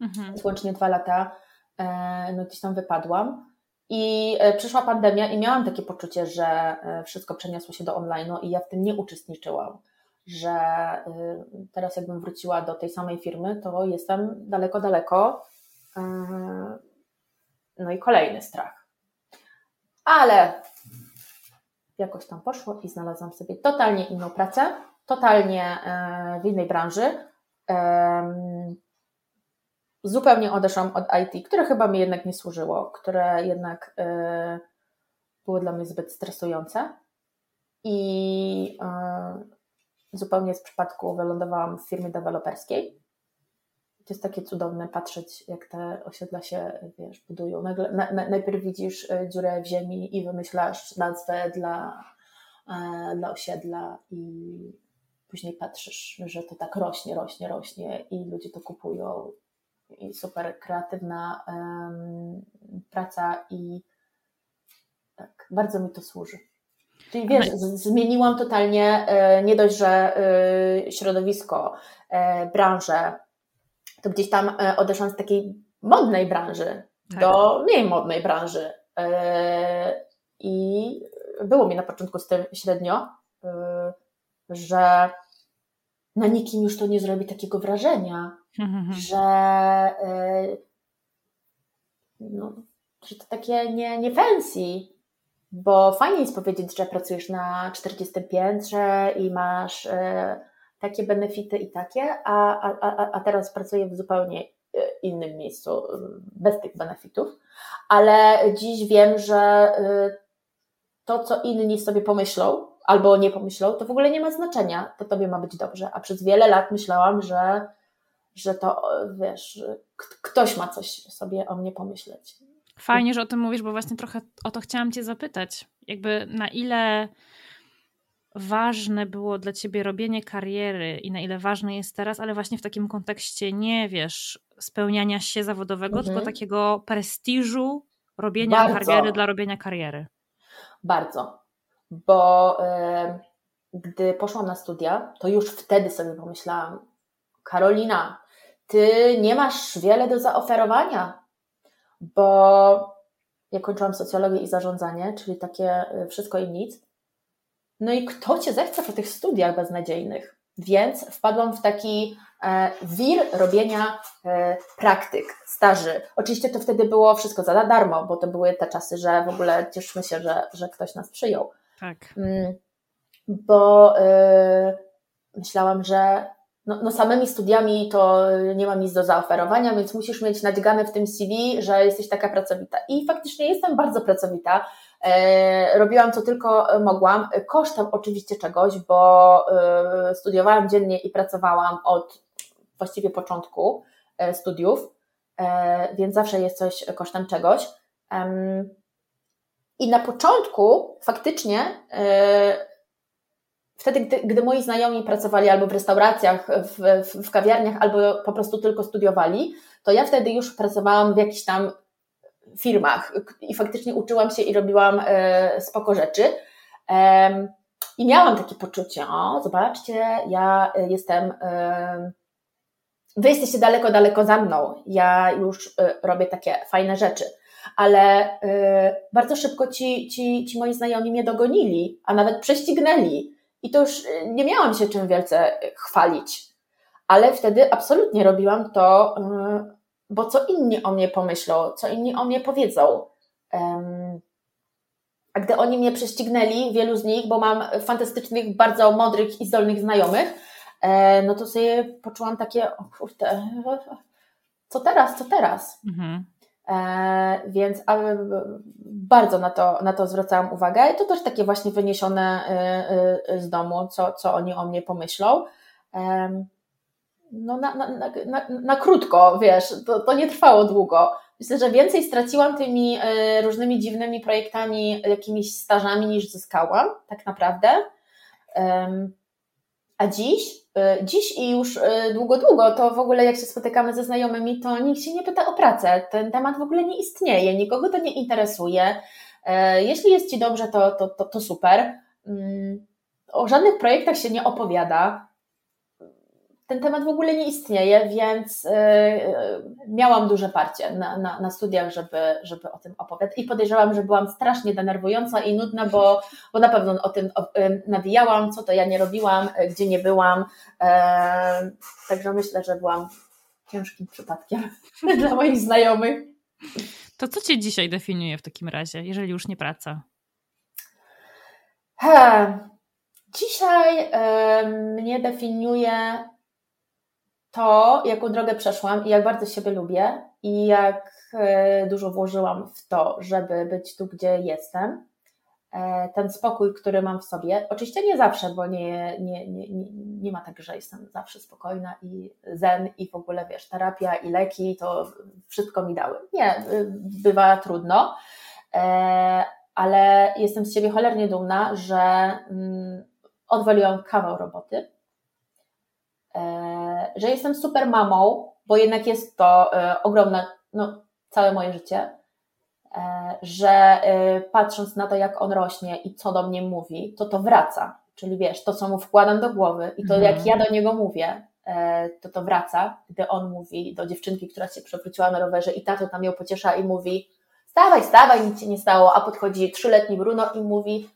Mhm. Więc łącznie dwa lata e, no gdzieś tam wypadłam i e, przyszła pandemia i miałam takie poczucie, że wszystko przeniosło się do online'u i ja w tym nie uczestniczyłam, że teraz jakbym wróciła do tej samej firmy, to jestem daleko, daleko no i kolejny strach. Ale jakoś tam poszło i znalazłam sobie totalnie inną pracę, totalnie e, w innej branży. Zupełnie odeszłam od IT, które chyba mi jednak nie służyło, które jednak e, było dla mnie zbyt stresujące. I e, zupełnie z przypadku wylądowałam w firmie deweloperskiej. To jest takie cudowne patrzeć, jak te osiedla się wiesz, budują. Nagle, na, na, najpierw widzisz dziurę w ziemi i wymyślasz nazwę dla dla osiedla i później patrzysz, że to tak rośnie, rośnie, rośnie i ludzie to kupują i super kreatywna praca i tak, bardzo mi to służy. Czyli wiesz, zmieniłam totalnie e, nie dość, że e, środowisko, e, branżę, to gdzieś tam odeszłam z takiej modnej branży tak. do mniej modnej branży. I było mi na początku z tym średnio, że na nikim już to nie zrobi takiego wrażenia, mhm. że, no, że to takie nie, nie fancy, bo fajnie jest powiedzieć, że pracujesz na 40 piętrze i masz e, takie benefity i takie, a, a, a teraz pracuję w zupełnie e, innym miejscu, bez tych benefitów, ale dziś wiem, że e, to, co inni sobie pomyślą albo nie pomyślą, to w ogóle nie ma znaczenia, to tobie ma być dobrze, a przez wiele lat myślałam, że, że to, wiesz, ktoś ma coś sobie o mnie pomyśleć. Fajnie, że o tym mówisz, bo właśnie trochę o to chciałam Cię zapytać. Jakby na ile ważne było dla Ciebie robienie kariery i na ile ważne jest teraz, ale właśnie w takim kontekście nie wiesz, spełniania się zawodowego, mhm. tylko takiego prestiżu robienia Bardzo. kariery dla robienia kariery. Bardzo. Bo gdy poszłam na studia, to już wtedy sobie pomyślałam, Karolina, ty nie masz wiele do zaoferowania bo ja kończyłam socjologię i zarządzanie, czyli takie y, wszystko i nic. No i kto cię zechce po tych studiach beznadziejnych? Więc wpadłam w taki e, wir robienia e, praktyk, staży. Oczywiście to wtedy było wszystko za darmo, bo to były te czasy, że w ogóle cieszmy się, że, że ktoś nas przyjął. Tak. Mm, bo y, myślałam, że no, no samymi studiami to nie mam nic do zaoferowania, więc musisz mieć nadgane w tym CV, że jesteś taka pracowita. I faktycznie jestem bardzo pracowita. E, robiłam co tylko mogłam, kosztem oczywiście czegoś, bo e, studiowałam dziennie i pracowałam od właściwie początku e, studiów, e, więc zawsze jest coś kosztem czegoś. I na początku faktycznie e, wtedy, gdy, gdy moi znajomi pracowali albo w restauracjach, w, w, w kawiarniach, albo po prostu tylko studiowali, to ja wtedy już pracowałam w jakichś tam firmach i faktycznie uczyłam się i robiłam e, spoko rzeczy. I miałam takie poczucie, o, zobaczcie, ja jestem, e, wy jesteście daleko, daleko za mną, ja już robię takie fajne rzeczy. Ale e, bardzo szybko ci, ci, ci moi znajomi mnie dogonili, a nawet prześcignęli. I to już y, nie miałam się czym wielce chwalić, ale wtedy absolutnie robiłam to, y, bo co inni o mnie pomyślą, co inni o mnie powiedzą. A gdy oni mnie prześcignęli, wielu z nich, bo mam fantastycznych, bardzo mądrych i zdolnych znajomych, e, no to sobie poczułam takie, o kurde, co teraz, co teraz? Mhm. E, więc bardzo na to, na to zwracałam uwagę i to też takie właśnie wyniesione e, e, z domu, co, co oni o mnie pomyślą. No na, na, na, na krótko, wiesz, to, to nie trwało długo. Myślę, że więcej straciłam tymi różnymi dziwnymi projektami, jakimiś stażami niż zyskałam, tak naprawdę. A dziś, dziś i już y, długo, długo, to w ogóle jak się spotykamy ze znajomymi, to nikt się nie pyta o pracę. Ten temat w ogóle nie istnieje, nikogo to nie interesuje. E, jeśli jest Ci dobrze, to, to, to, to super. Mm, o żadnych projektach się nie opowiada ten temat w ogóle nie istnieje, więc yy, miałam duże parcie na, na, na, studiach, żeby, żeby o tym opowiadać. I podejrzewam, że byłam strasznie denerwująca i nudna, bo, bo na pewno o tym o, y, nawijałam, co to ja nie robiłam, y, gdzie nie byłam. Yy, także myślę, że byłam ciężkim przypadkiem dla moich znajomych. To co Cię dzisiaj definiuje w takim razie, jeżeli już nie praca? He. Dzisiaj yy, mnie definiuje to, jaką drogę przeszłam i jak bardzo siebie lubię i jak e, dużo włożyłam w to, żeby być tu, gdzie jestem, e, ten spokój, który mam w sobie. Oczywiście nie zawsze, bo nie, nie, nie, nie ma tak, że jestem zawsze spokojna i zen i w ogóle wiesz, terapia i leki to wszystko mi dały. Nie, bywa trudno, e, ale jestem z siebie cholernie dumna, że mm, odwaliłam kawał roboty, że jestem super mamą, bo jednak jest to e, ogromne, no, całe moje życie, e, że e, patrząc na to, jak on rośnie i co do mnie mówi, to to wraca. Czyli wiesz, to co mu wkładam do głowy i to mhm. jak ja do niego mówię, to to wraca, gdy on mówi do dziewczynki, która się przewróciła na rowerze i tato tam ją pociesza i mówi stawaj, stawaj, nic się nie stało, a podchodzi trzyletni Bruno i mówi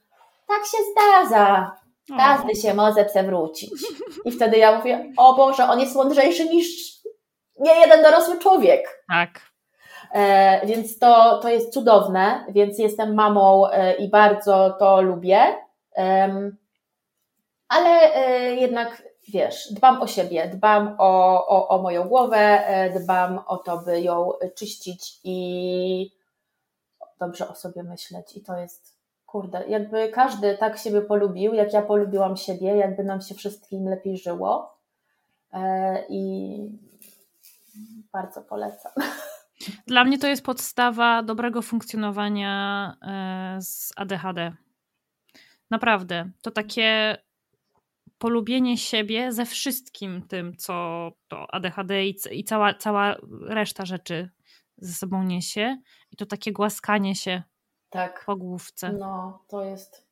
tak się zdarza, każdy się może przewrócić. I wtedy ja mówię, o Boże, on jest mądrzejszy niż nie jeden dorosły człowiek. Tak. E, więc to, to jest cudowne, więc jestem mamą e, i bardzo to lubię. E, ale jednak wiesz, dbam o siebie, dbam o, o, o moją głowę, e, dbam o to, by ją czyścić i dobrze o sobie myśleć. I to jest, kurde, jakby każdy tak siebie polubił, jak ja polubiłam siebie, jakby nam się wszystkim lepiej żyło. E, I bardzo polecam. Dla mnie to jest podstawa dobrego funkcjonowania e, z ADHD. Naprawdę. To takie polubienie siebie ze wszystkim tym, co to ADHD i, cała, cała reszta rzeczy ze sobą niesie. I to takie głaskanie się tak. po główce. No, to jest.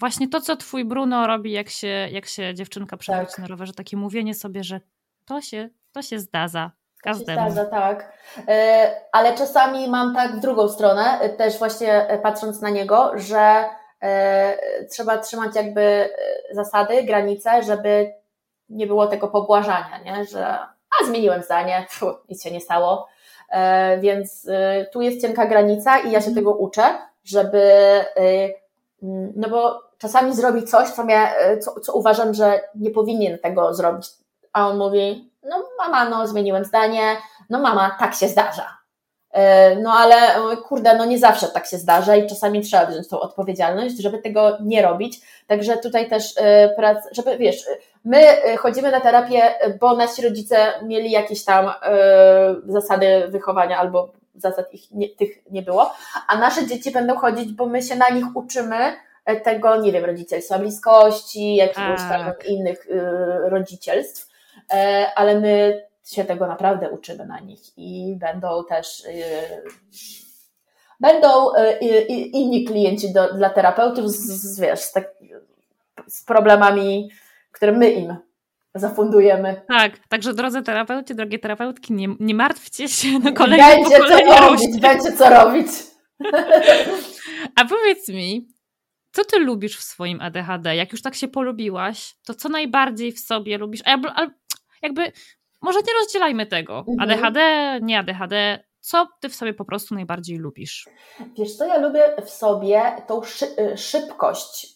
Właśnie to, co twój Bruno robi, jak się, jak się dziewczynka przewróci tak. na rowerze, takie mówienie sobie, że to się, to się zdarza. Każdemu. Się zdarza, tak. E, ale czasami mam tak w drugą stronę, e, też właśnie e, patrząc na niego, że trzeba trzymać jakby zasady, granice, żeby nie było tego pobłażania, nie? że a zmieniłem zdanie, Fuh, nic się nie stało. Więc tu jest cienka granica i ja się tego uczę, żeby, e, no bo czasami zrobi coś, co, mnie, co, co uważam, że nie powinien tego zrobić, a on mówi, no mama, no zmieniłem zdanie, no mama, tak się zdarza. No ale kurde, no nie zawsze tak się zdarza i czasami trzeba wziąć tą odpowiedzialność, żeby tego nie robić. Także tutaj też żeby wiesz, My y, chodzimy na terapię, bo nasi rodzice mieli jakieś tam y, zasady wychowania albo zasad ich nie, tych nie było, a nasze dzieci będą chodzić, bo my się na nich uczymy e, tego, nie wiem, rodzicielstwa bliskości, jakiegoś tam tak. innych y, rodzicielstw, e, ale my się tego naprawdę uczymy na nich i będą też będą inni klienci do, dla terapeutów z, z wiesz, z, tak, z problemami które my im zafundujemy. Tak, także drodzy terapeuci, drogie terapeutki, nie, nie martwcie się, no kolejne Będzie co robić, będzie co robić. A powiedz mi, co ty lubisz w swoim ADHD? Jak już tak się polubiłaś, to co najbardziej w sobie lubisz? A jakby, może nie rozdzielajmy tego. Mhm. ADHD, nie ADHD, co ty w sobie po prostu najbardziej lubisz? Wiesz co, ja lubię w sobie tą y, szybkość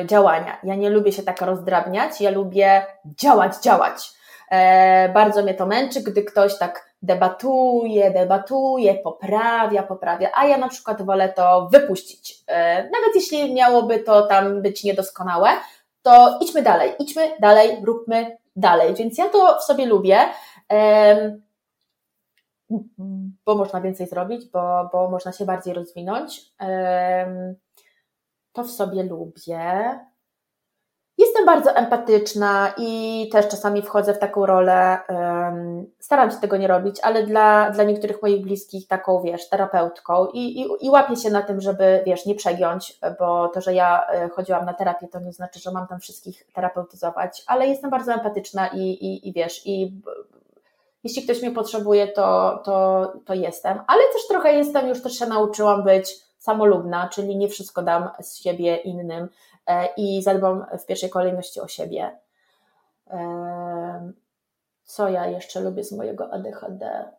yy, działania. Ja nie lubię się tak rozdrabniać, ja lubię działać, działać. E, bardzo mnie to męczy, gdy ktoś tak debatuje, debatuje, poprawia, poprawia, a ja na przykład wolę to wypuścić. E, nawet jeśli miałoby to tam być niedoskonałe, to idźmy dalej, idźmy dalej, róbmy dalej. Więc ja to w sobie lubię bo można więcej zrobić, bo, bo można się bardziej rozwinąć. To w sobie lubię. Jestem bardzo empatyczna i też czasami wchodzę w taką rolę. Staram się tego nie robić, ale dla, dla niektórych moich bliskich taką, wiesz, terapeutką i, i, i łapię się na tym, żeby, wiesz, nie przegiąć, bo to, że ja e, chodziłam na terapię, to nie znaczy, że mam tam wszystkich terapeutyzować, ale jestem bardzo empatyczna i, i, i wiesz, i jeśli ktoś mnie potrzebuje, to, to, to jestem, ale też trochę jestem, już też się nauczyłam być samolubna, czyli nie wszystko dam z siebie innym e, i zadbam w pierwszej kolejności o siebie. E, co ja jeszcze lubię z mojego ADHD?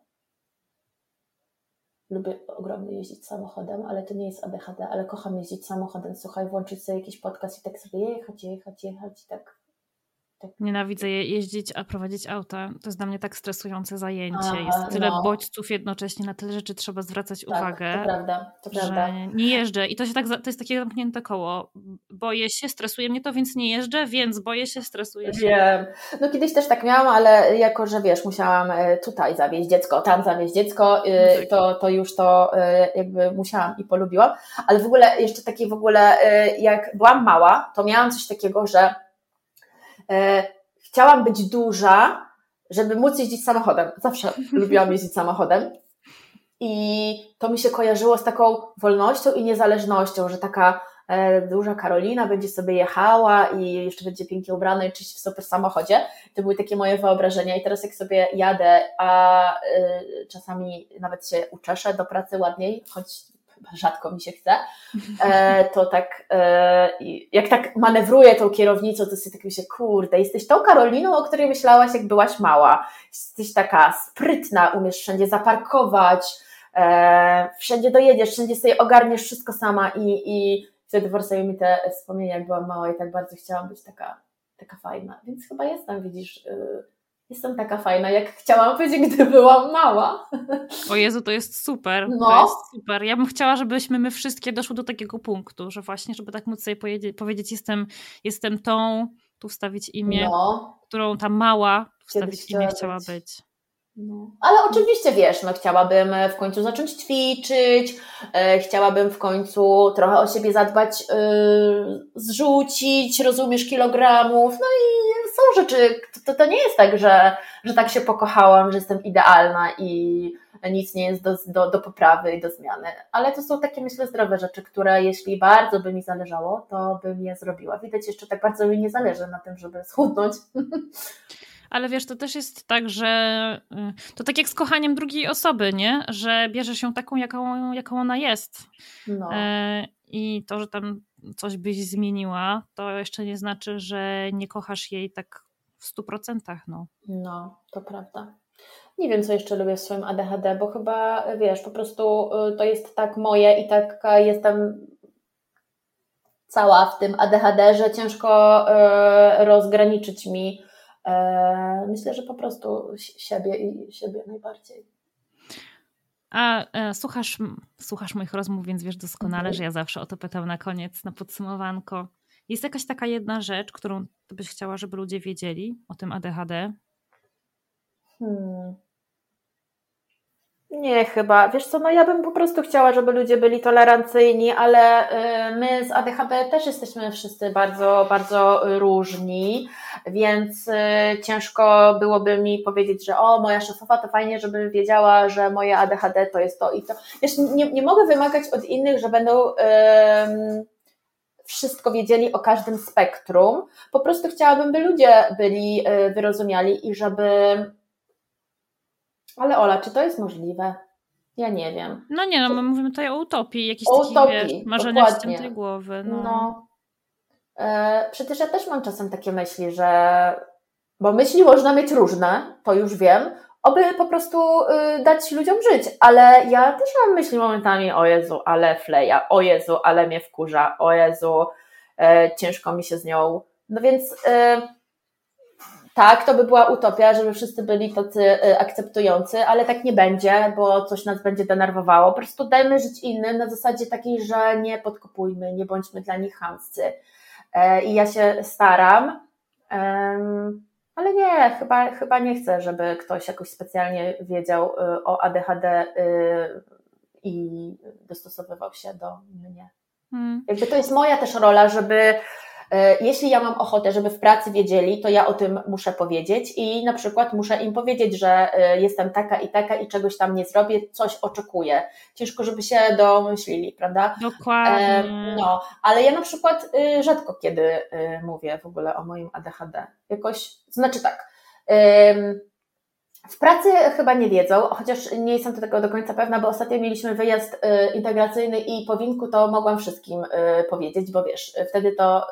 Lubię ogromnie jeździć samochodem, ale to nie jest ADHD, ale kocham jeździć samochodem. Słuchaj, włączyć sobie jakiś podcast i tak sobie jechać, jechać, jechać, tak tak. Nienawidzę jeździć, a prowadzić auta. To jest dla mnie tak stresujące zajęcie. Jest tyle no. bodźców jednocześnie, na tyle rzeczy trzeba zwracać tak, uwagę. To prawda, to prawda. Nie jeżdżę. I to się tak, to jest takie zamknięte koło. Boję się, stresuje mnie to, więc nie jeżdżę, więc boję się, stresuje się. Wiem. No kiedyś też tak miałam, ale jako, że wiesz, musiałam e, tutaj zawieźć dziecko, tam zawieźć dziecko, e, no tak. to, to już to e, jakby musiałam i polubiłam. Ale w ogóle jeszcze takie w ogóle, jak byłam mała, to miałam coś takiego, że chciałam być duża, żeby móc jeździć samochodem. Zawsze lubiłam jeździć samochodem. I to mi się kojarzyło z taką wolnością i niezależnością, że taka e, duża Karolina będzie sobie jechała i jeszcze będzie pięknie ubrana i czyść w super samochodzie. To były takie moje wyobrażenia i teraz jak sobie jadę, a y, czasami nawet się uczeszę do pracy ładniej, choć rzadko mi się chce, e, to tak e, jak tak manewruję tą kierownicą, to sobie tak myślę, kurde, jesteś tą Karoliną, o której myślałaś, jak byłaś mała. Jesteś taka sprytna, umiesz wszędzie zaparkować, e, wszędzie dojedziesz, wszędzie sobie ogarniesz wszystko sama i, i wtedy wracają mi te wspomnienia, jak byłam mała i tak bardzo chciałam być taka, taka fajna. Więc chyba jestem, widzisz, y, jestem taka fajna, jak chciałam być, gdy byłam mała. O Jezu, to jest super. No. To jest super. Ja bym chciała, żebyśmy my wszystkie doszły do takiego punktu, że właśnie, żeby tak móc sobie powiedzieć, powiedzieć jestem, jestem tą, tu wstawić imię, no. którą ta mała wstawić imię chciała być. No. Ale oczywiście wiesz, no chciałabym w końcu zacząć ćwiczyć, e, chciałabym w końcu trochę o siebie zadbać, e, zrzucić, rozumiesz, kilogramów, no i są rzeczy, to, to nie jest tak, że, że tak się pokochałam, że jestem idealna i nic nie jest do, do, do poprawy i do zmiany, ale to są takie myślę zdrowe rzeczy, które jeśli bardzo by mi zależało, to bym je zrobiła. Widać jeszcze tak bardzo mi nie zależy na tym, żeby schudnąć. Ale wiesz, to też jest tak, że y, to tak jak z kochaniem drugiej osoby, nie? Że bierzesz ją taką, jaką, jaką ona jest. No. E, I to, że tam coś byś zmieniła, to jeszcze nie znaczy, że nie kochasz jej tak w stu procentach. No. no, to prawda. Nie wiem, co jeszcze lubię w swoim ADHD, bo chyba wiesz, po prostu y, to jest tak moje i taka jestem cała w tym ADHD, że ciężko y, rozgraniczyć mi myślę, że po prostu siebie i siebie najbardziej. A e, słuchasz, słuchasz moich rozmów, więc wiesz doskonale, mhm. że ja zawsze o to pytam na koniec, na podsumowanko. Jest jakaś taka jedna rzecz, którą byś chciała, żeby ludzie wiedzieli o tym ADHD? Hmm. Nie, chyba. Wiesz co, no ja bym po prostu chciała, żeby ludzie byli tolerancyjni, ale y, my z ADHD też jesteśmy wszyscy bardzo, bardzo różni, więc y, ciężko byłoby mi powiedzieć, że o, moja szefowa to fajnie, żeby wiedziała, że moje ADHD to jest to i to. Wiesz, nie, nie mogę wymagać od innych, że będą wszystko wiedzieli o każdym spektrum. Po prostu chciałabym, by ludzie byli y, wyrozumiali i żeby ale Ola, czy to jest możliwe? Ja nie wiem. No nie, no my mówimy tutaj o utopii, jakiś o utopii, wiesz, marzenia dokładnie. tej głowy. No. no. E, przecież ja też mam czasem takie myśli, że bo myśli można mieć różne, to już wiem, oby po prostu y, dać ludziom żyć, ale ja też mam myśli momentami, o Jezu, ale fleja, o Jezu, ale mnie wkurza, o Jezu, e, ciężko mi się z nią. No więc... Y, tak, to by była utopia, żeby wszyscy byli tacy y, akceptujący, ale tak nie będzie, bo coś nas będzie denerwowało. Po prostu dajmy żyć innym na zasadzie takiej, że nie podkopujmy, nie bądźmy dla nich chamscy. E, I ja się staram, ale nie, chyba, chyba nie chcę, żeby ktoś jakoś specjalnie wiedział y, o ADHD y, i dostosowywał się do mnie. Hmm. Jakby to jest moja też rola, żeby jeśli ja mam ochotę, żeby w pracy wiedzieli, to ja o tym muszę powiedzieć i na przykład muszę im powiedzieć, że e, jestem taka i taka i czegoś tam nie zrobię, coś oczekuję. Ciężko, żeby się domyślili, prawda? Dokładnie. E, no, ale ja na przykład rzadko kiedy mówię w ogóle o moim ADHD. Jakoś, znaczy tak. W pracy chyba nie wiedzą, chociaż nie jestem do tego do końca pewna, bo ostatnio mieliśmy wyjazd integracyjny i po winku to mogłam wszystkim powiedzieć, bo wiesz, wtedy to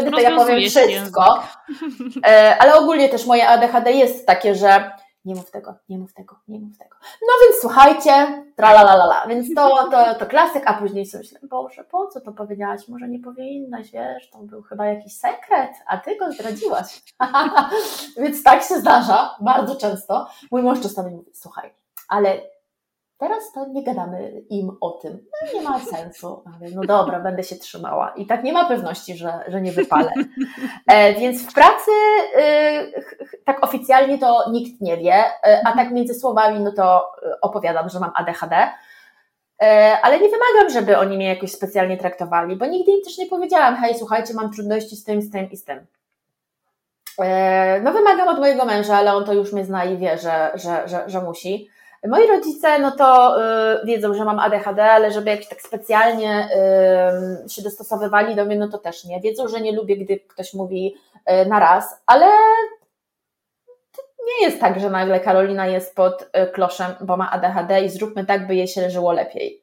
Wtedy to ja powiem wszystko. E, ale ogólnie też moje ADHD jest takie, że nie mów tego, nie mów tego, nie mów tego. No więc słuchajcie, tralalala, więc to, to, to klasyk, a później sobie myślę, Boże, po co to powiedziałaś? Może nie powinnaś, wiesz, to był chyba jakiś sekret, a ty go zdradziłaś. więc tak się zdarza, bardzo często. Mój mąż czasami mówi, słuchaj, ale Teraz to nie gadamy im o tym. No nie ma sensu. no dobra, będę się trzymała. I tak nie ma pewności, że, że nie wypalę. E, więc w pracy y, tak oficjalnie to nikt nie wie, e, a tak między słowami no to y, opowiadam, że mam ADHD. E, ale nie wymagam, żeby oni mnie jakoś specjalnie traktowali, bo nigdy im też nie powiedziałam, hej, słuchajcie, mam trudności z tym, z tym i z tym. E, no wymagam od mojego męża, ale on to już mnie zna i wie, że, że, że, że musi. Moi rodzice, no to y, wiedzą, że mam ADHD, ale żeby jakoś tak specjalnie y, się dostosowywali do mnie, no to też nie. Wiedzą, że nie lubię, gdy ktoś mówi y, na raz, ale nie jest tak, że nagle Karolina jest pod y, kloszem, bo ma ADHD i zróbmy tak, by jej się leżyło lepiej.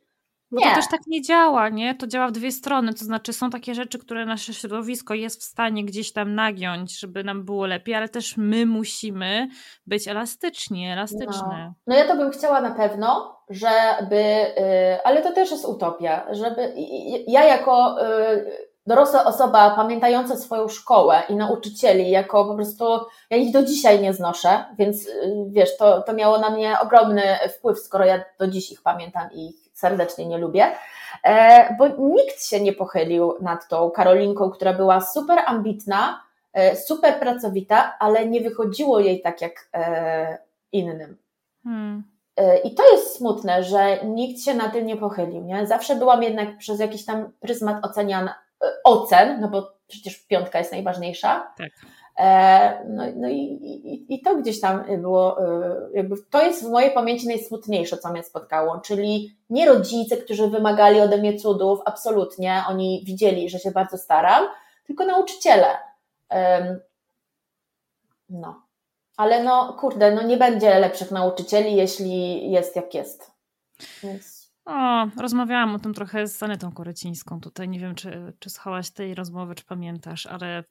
Bo nie. to też tak nie działa, nie? To działa w dwie strony. To znaczy, są takie rzeczy, które nasze środowisko jest w stanie gdzieś tam nagiąć, żeby nam było lepiej, ale też my musimy być elastyczni, elastyczne. No, no ja to bym chciała na pewno, żeby, yy, ale to też jest utopia, żeby ja jako yy, dorosła osoba pamiętająca swoją szkołę i nauczycieli, jako po prostu, ja ich do dzisiaj nie znoszę, więc yy, wiesz, to, to miało na mnie ogromny wpływ, skoro ja do dziś ich pamiętam i ich serdecznie nie lubię, e, bo nikt się nie pochylił nad tą Karolinką, która była super ambitna, e, super pracowita, ale nie wychodziło jej tak jak e, innym. Hmm. I to jest smutne, że nikt się na tym nie pochylił. Nie? Zawsze byłam jednak przez jakiś tam pryzmat oceniana, ocen, no bo przecież piątka jest najważniejsza. Tak. E, no, no i, i, i, to gdzieś tam było, e, jakby to jest w mojej pamięci najsmutniejsze, co mnie spotkało, czyli nie rodzice, którzy wymagali ode mnie cudów, absolutnie, oni widzieli, że się bardzo staram, tylko nauczyciele. No, ale no kurde, no nie będzie lepszych nauczycieli, jeśli jest jak jest. Więc... O, rozmawiałam o tym trochę z Anetą Korecińską tutaj. Nie wiem, czy, czy słuchałaś tej rozmowy, czy pamiętasz, ale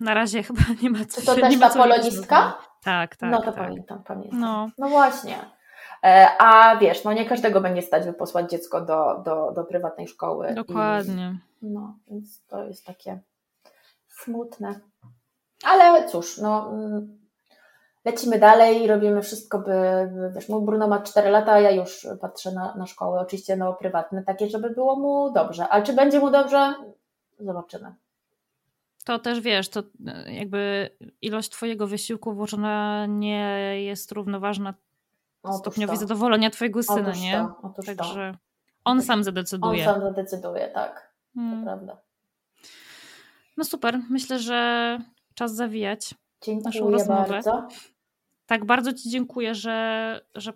na razie chyba nie ma co. Czy to też ta polonistka? Tak, tak. No to tak. pamiętam, pamiętam. No. no właśnie. E, a wiesz, no nie każdego będzie stać, by posłać dziecko do, do, do prywatnej szkoły. Dokładnie. I, no, więc to jest takie smutne. Ale cóż, no mm, lecimy dalej i robimy wszystko, by, wiesz, mój Bruno ma 4 lata, a ja już patrzę na, na szkoły, oczywiście no prywatne, takie, żeby było mu dobrze. Ale czy będzie mu dobrze? Zobaczymy to też wiesz, to e, jakby ilość Twojego wysiłku włożona nie jest równoważna Otóż stopniowi to. zadowolenia Twojego syna, Otóż nie? To. Otóż Także to. on sam zadecyduje. On sam zadecyduje, tak. Hmm. To prawda. No super. Myślę, że czas zawijać dziękuję naszą rozmowę. Bardzo. Tak, bardzo Ci dziękuję, że, że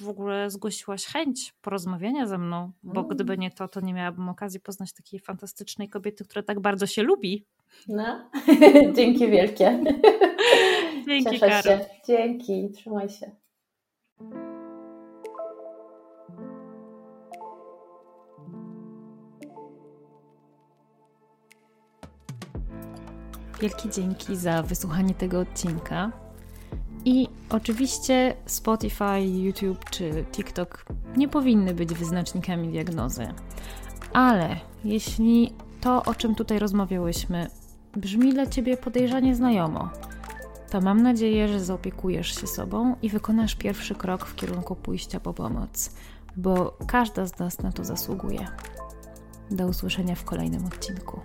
w ogóle zgłosiłaś chęć porozmawiania ze mną, bo mm. gdyby nie to, to nie miałabym okazji poznać takiej fantastycznej kobiety, która tak bardzo się lubi. No, dzięki wielkie. Dzięki, Cieszę się. Dzięki, trzymaj się. Wielkie dzięki za wysłuchanie tego odcinka. I oczywiście Spotify, YouTube czy TikTok nie powinny być wyznacznikami diagnozy. Ale jeśli to, o czym tutaj rozmawiałyśmy, brzmi dla ciebie podejrzanie znajomo, to mam nadzieję, że zaopiekujesz się sobą i wykonasz pierwszy krok w kierunku pójścia po pomoc, bo każda z nas na to zasługuje. Do usłyszenia w kolejnym odcinku.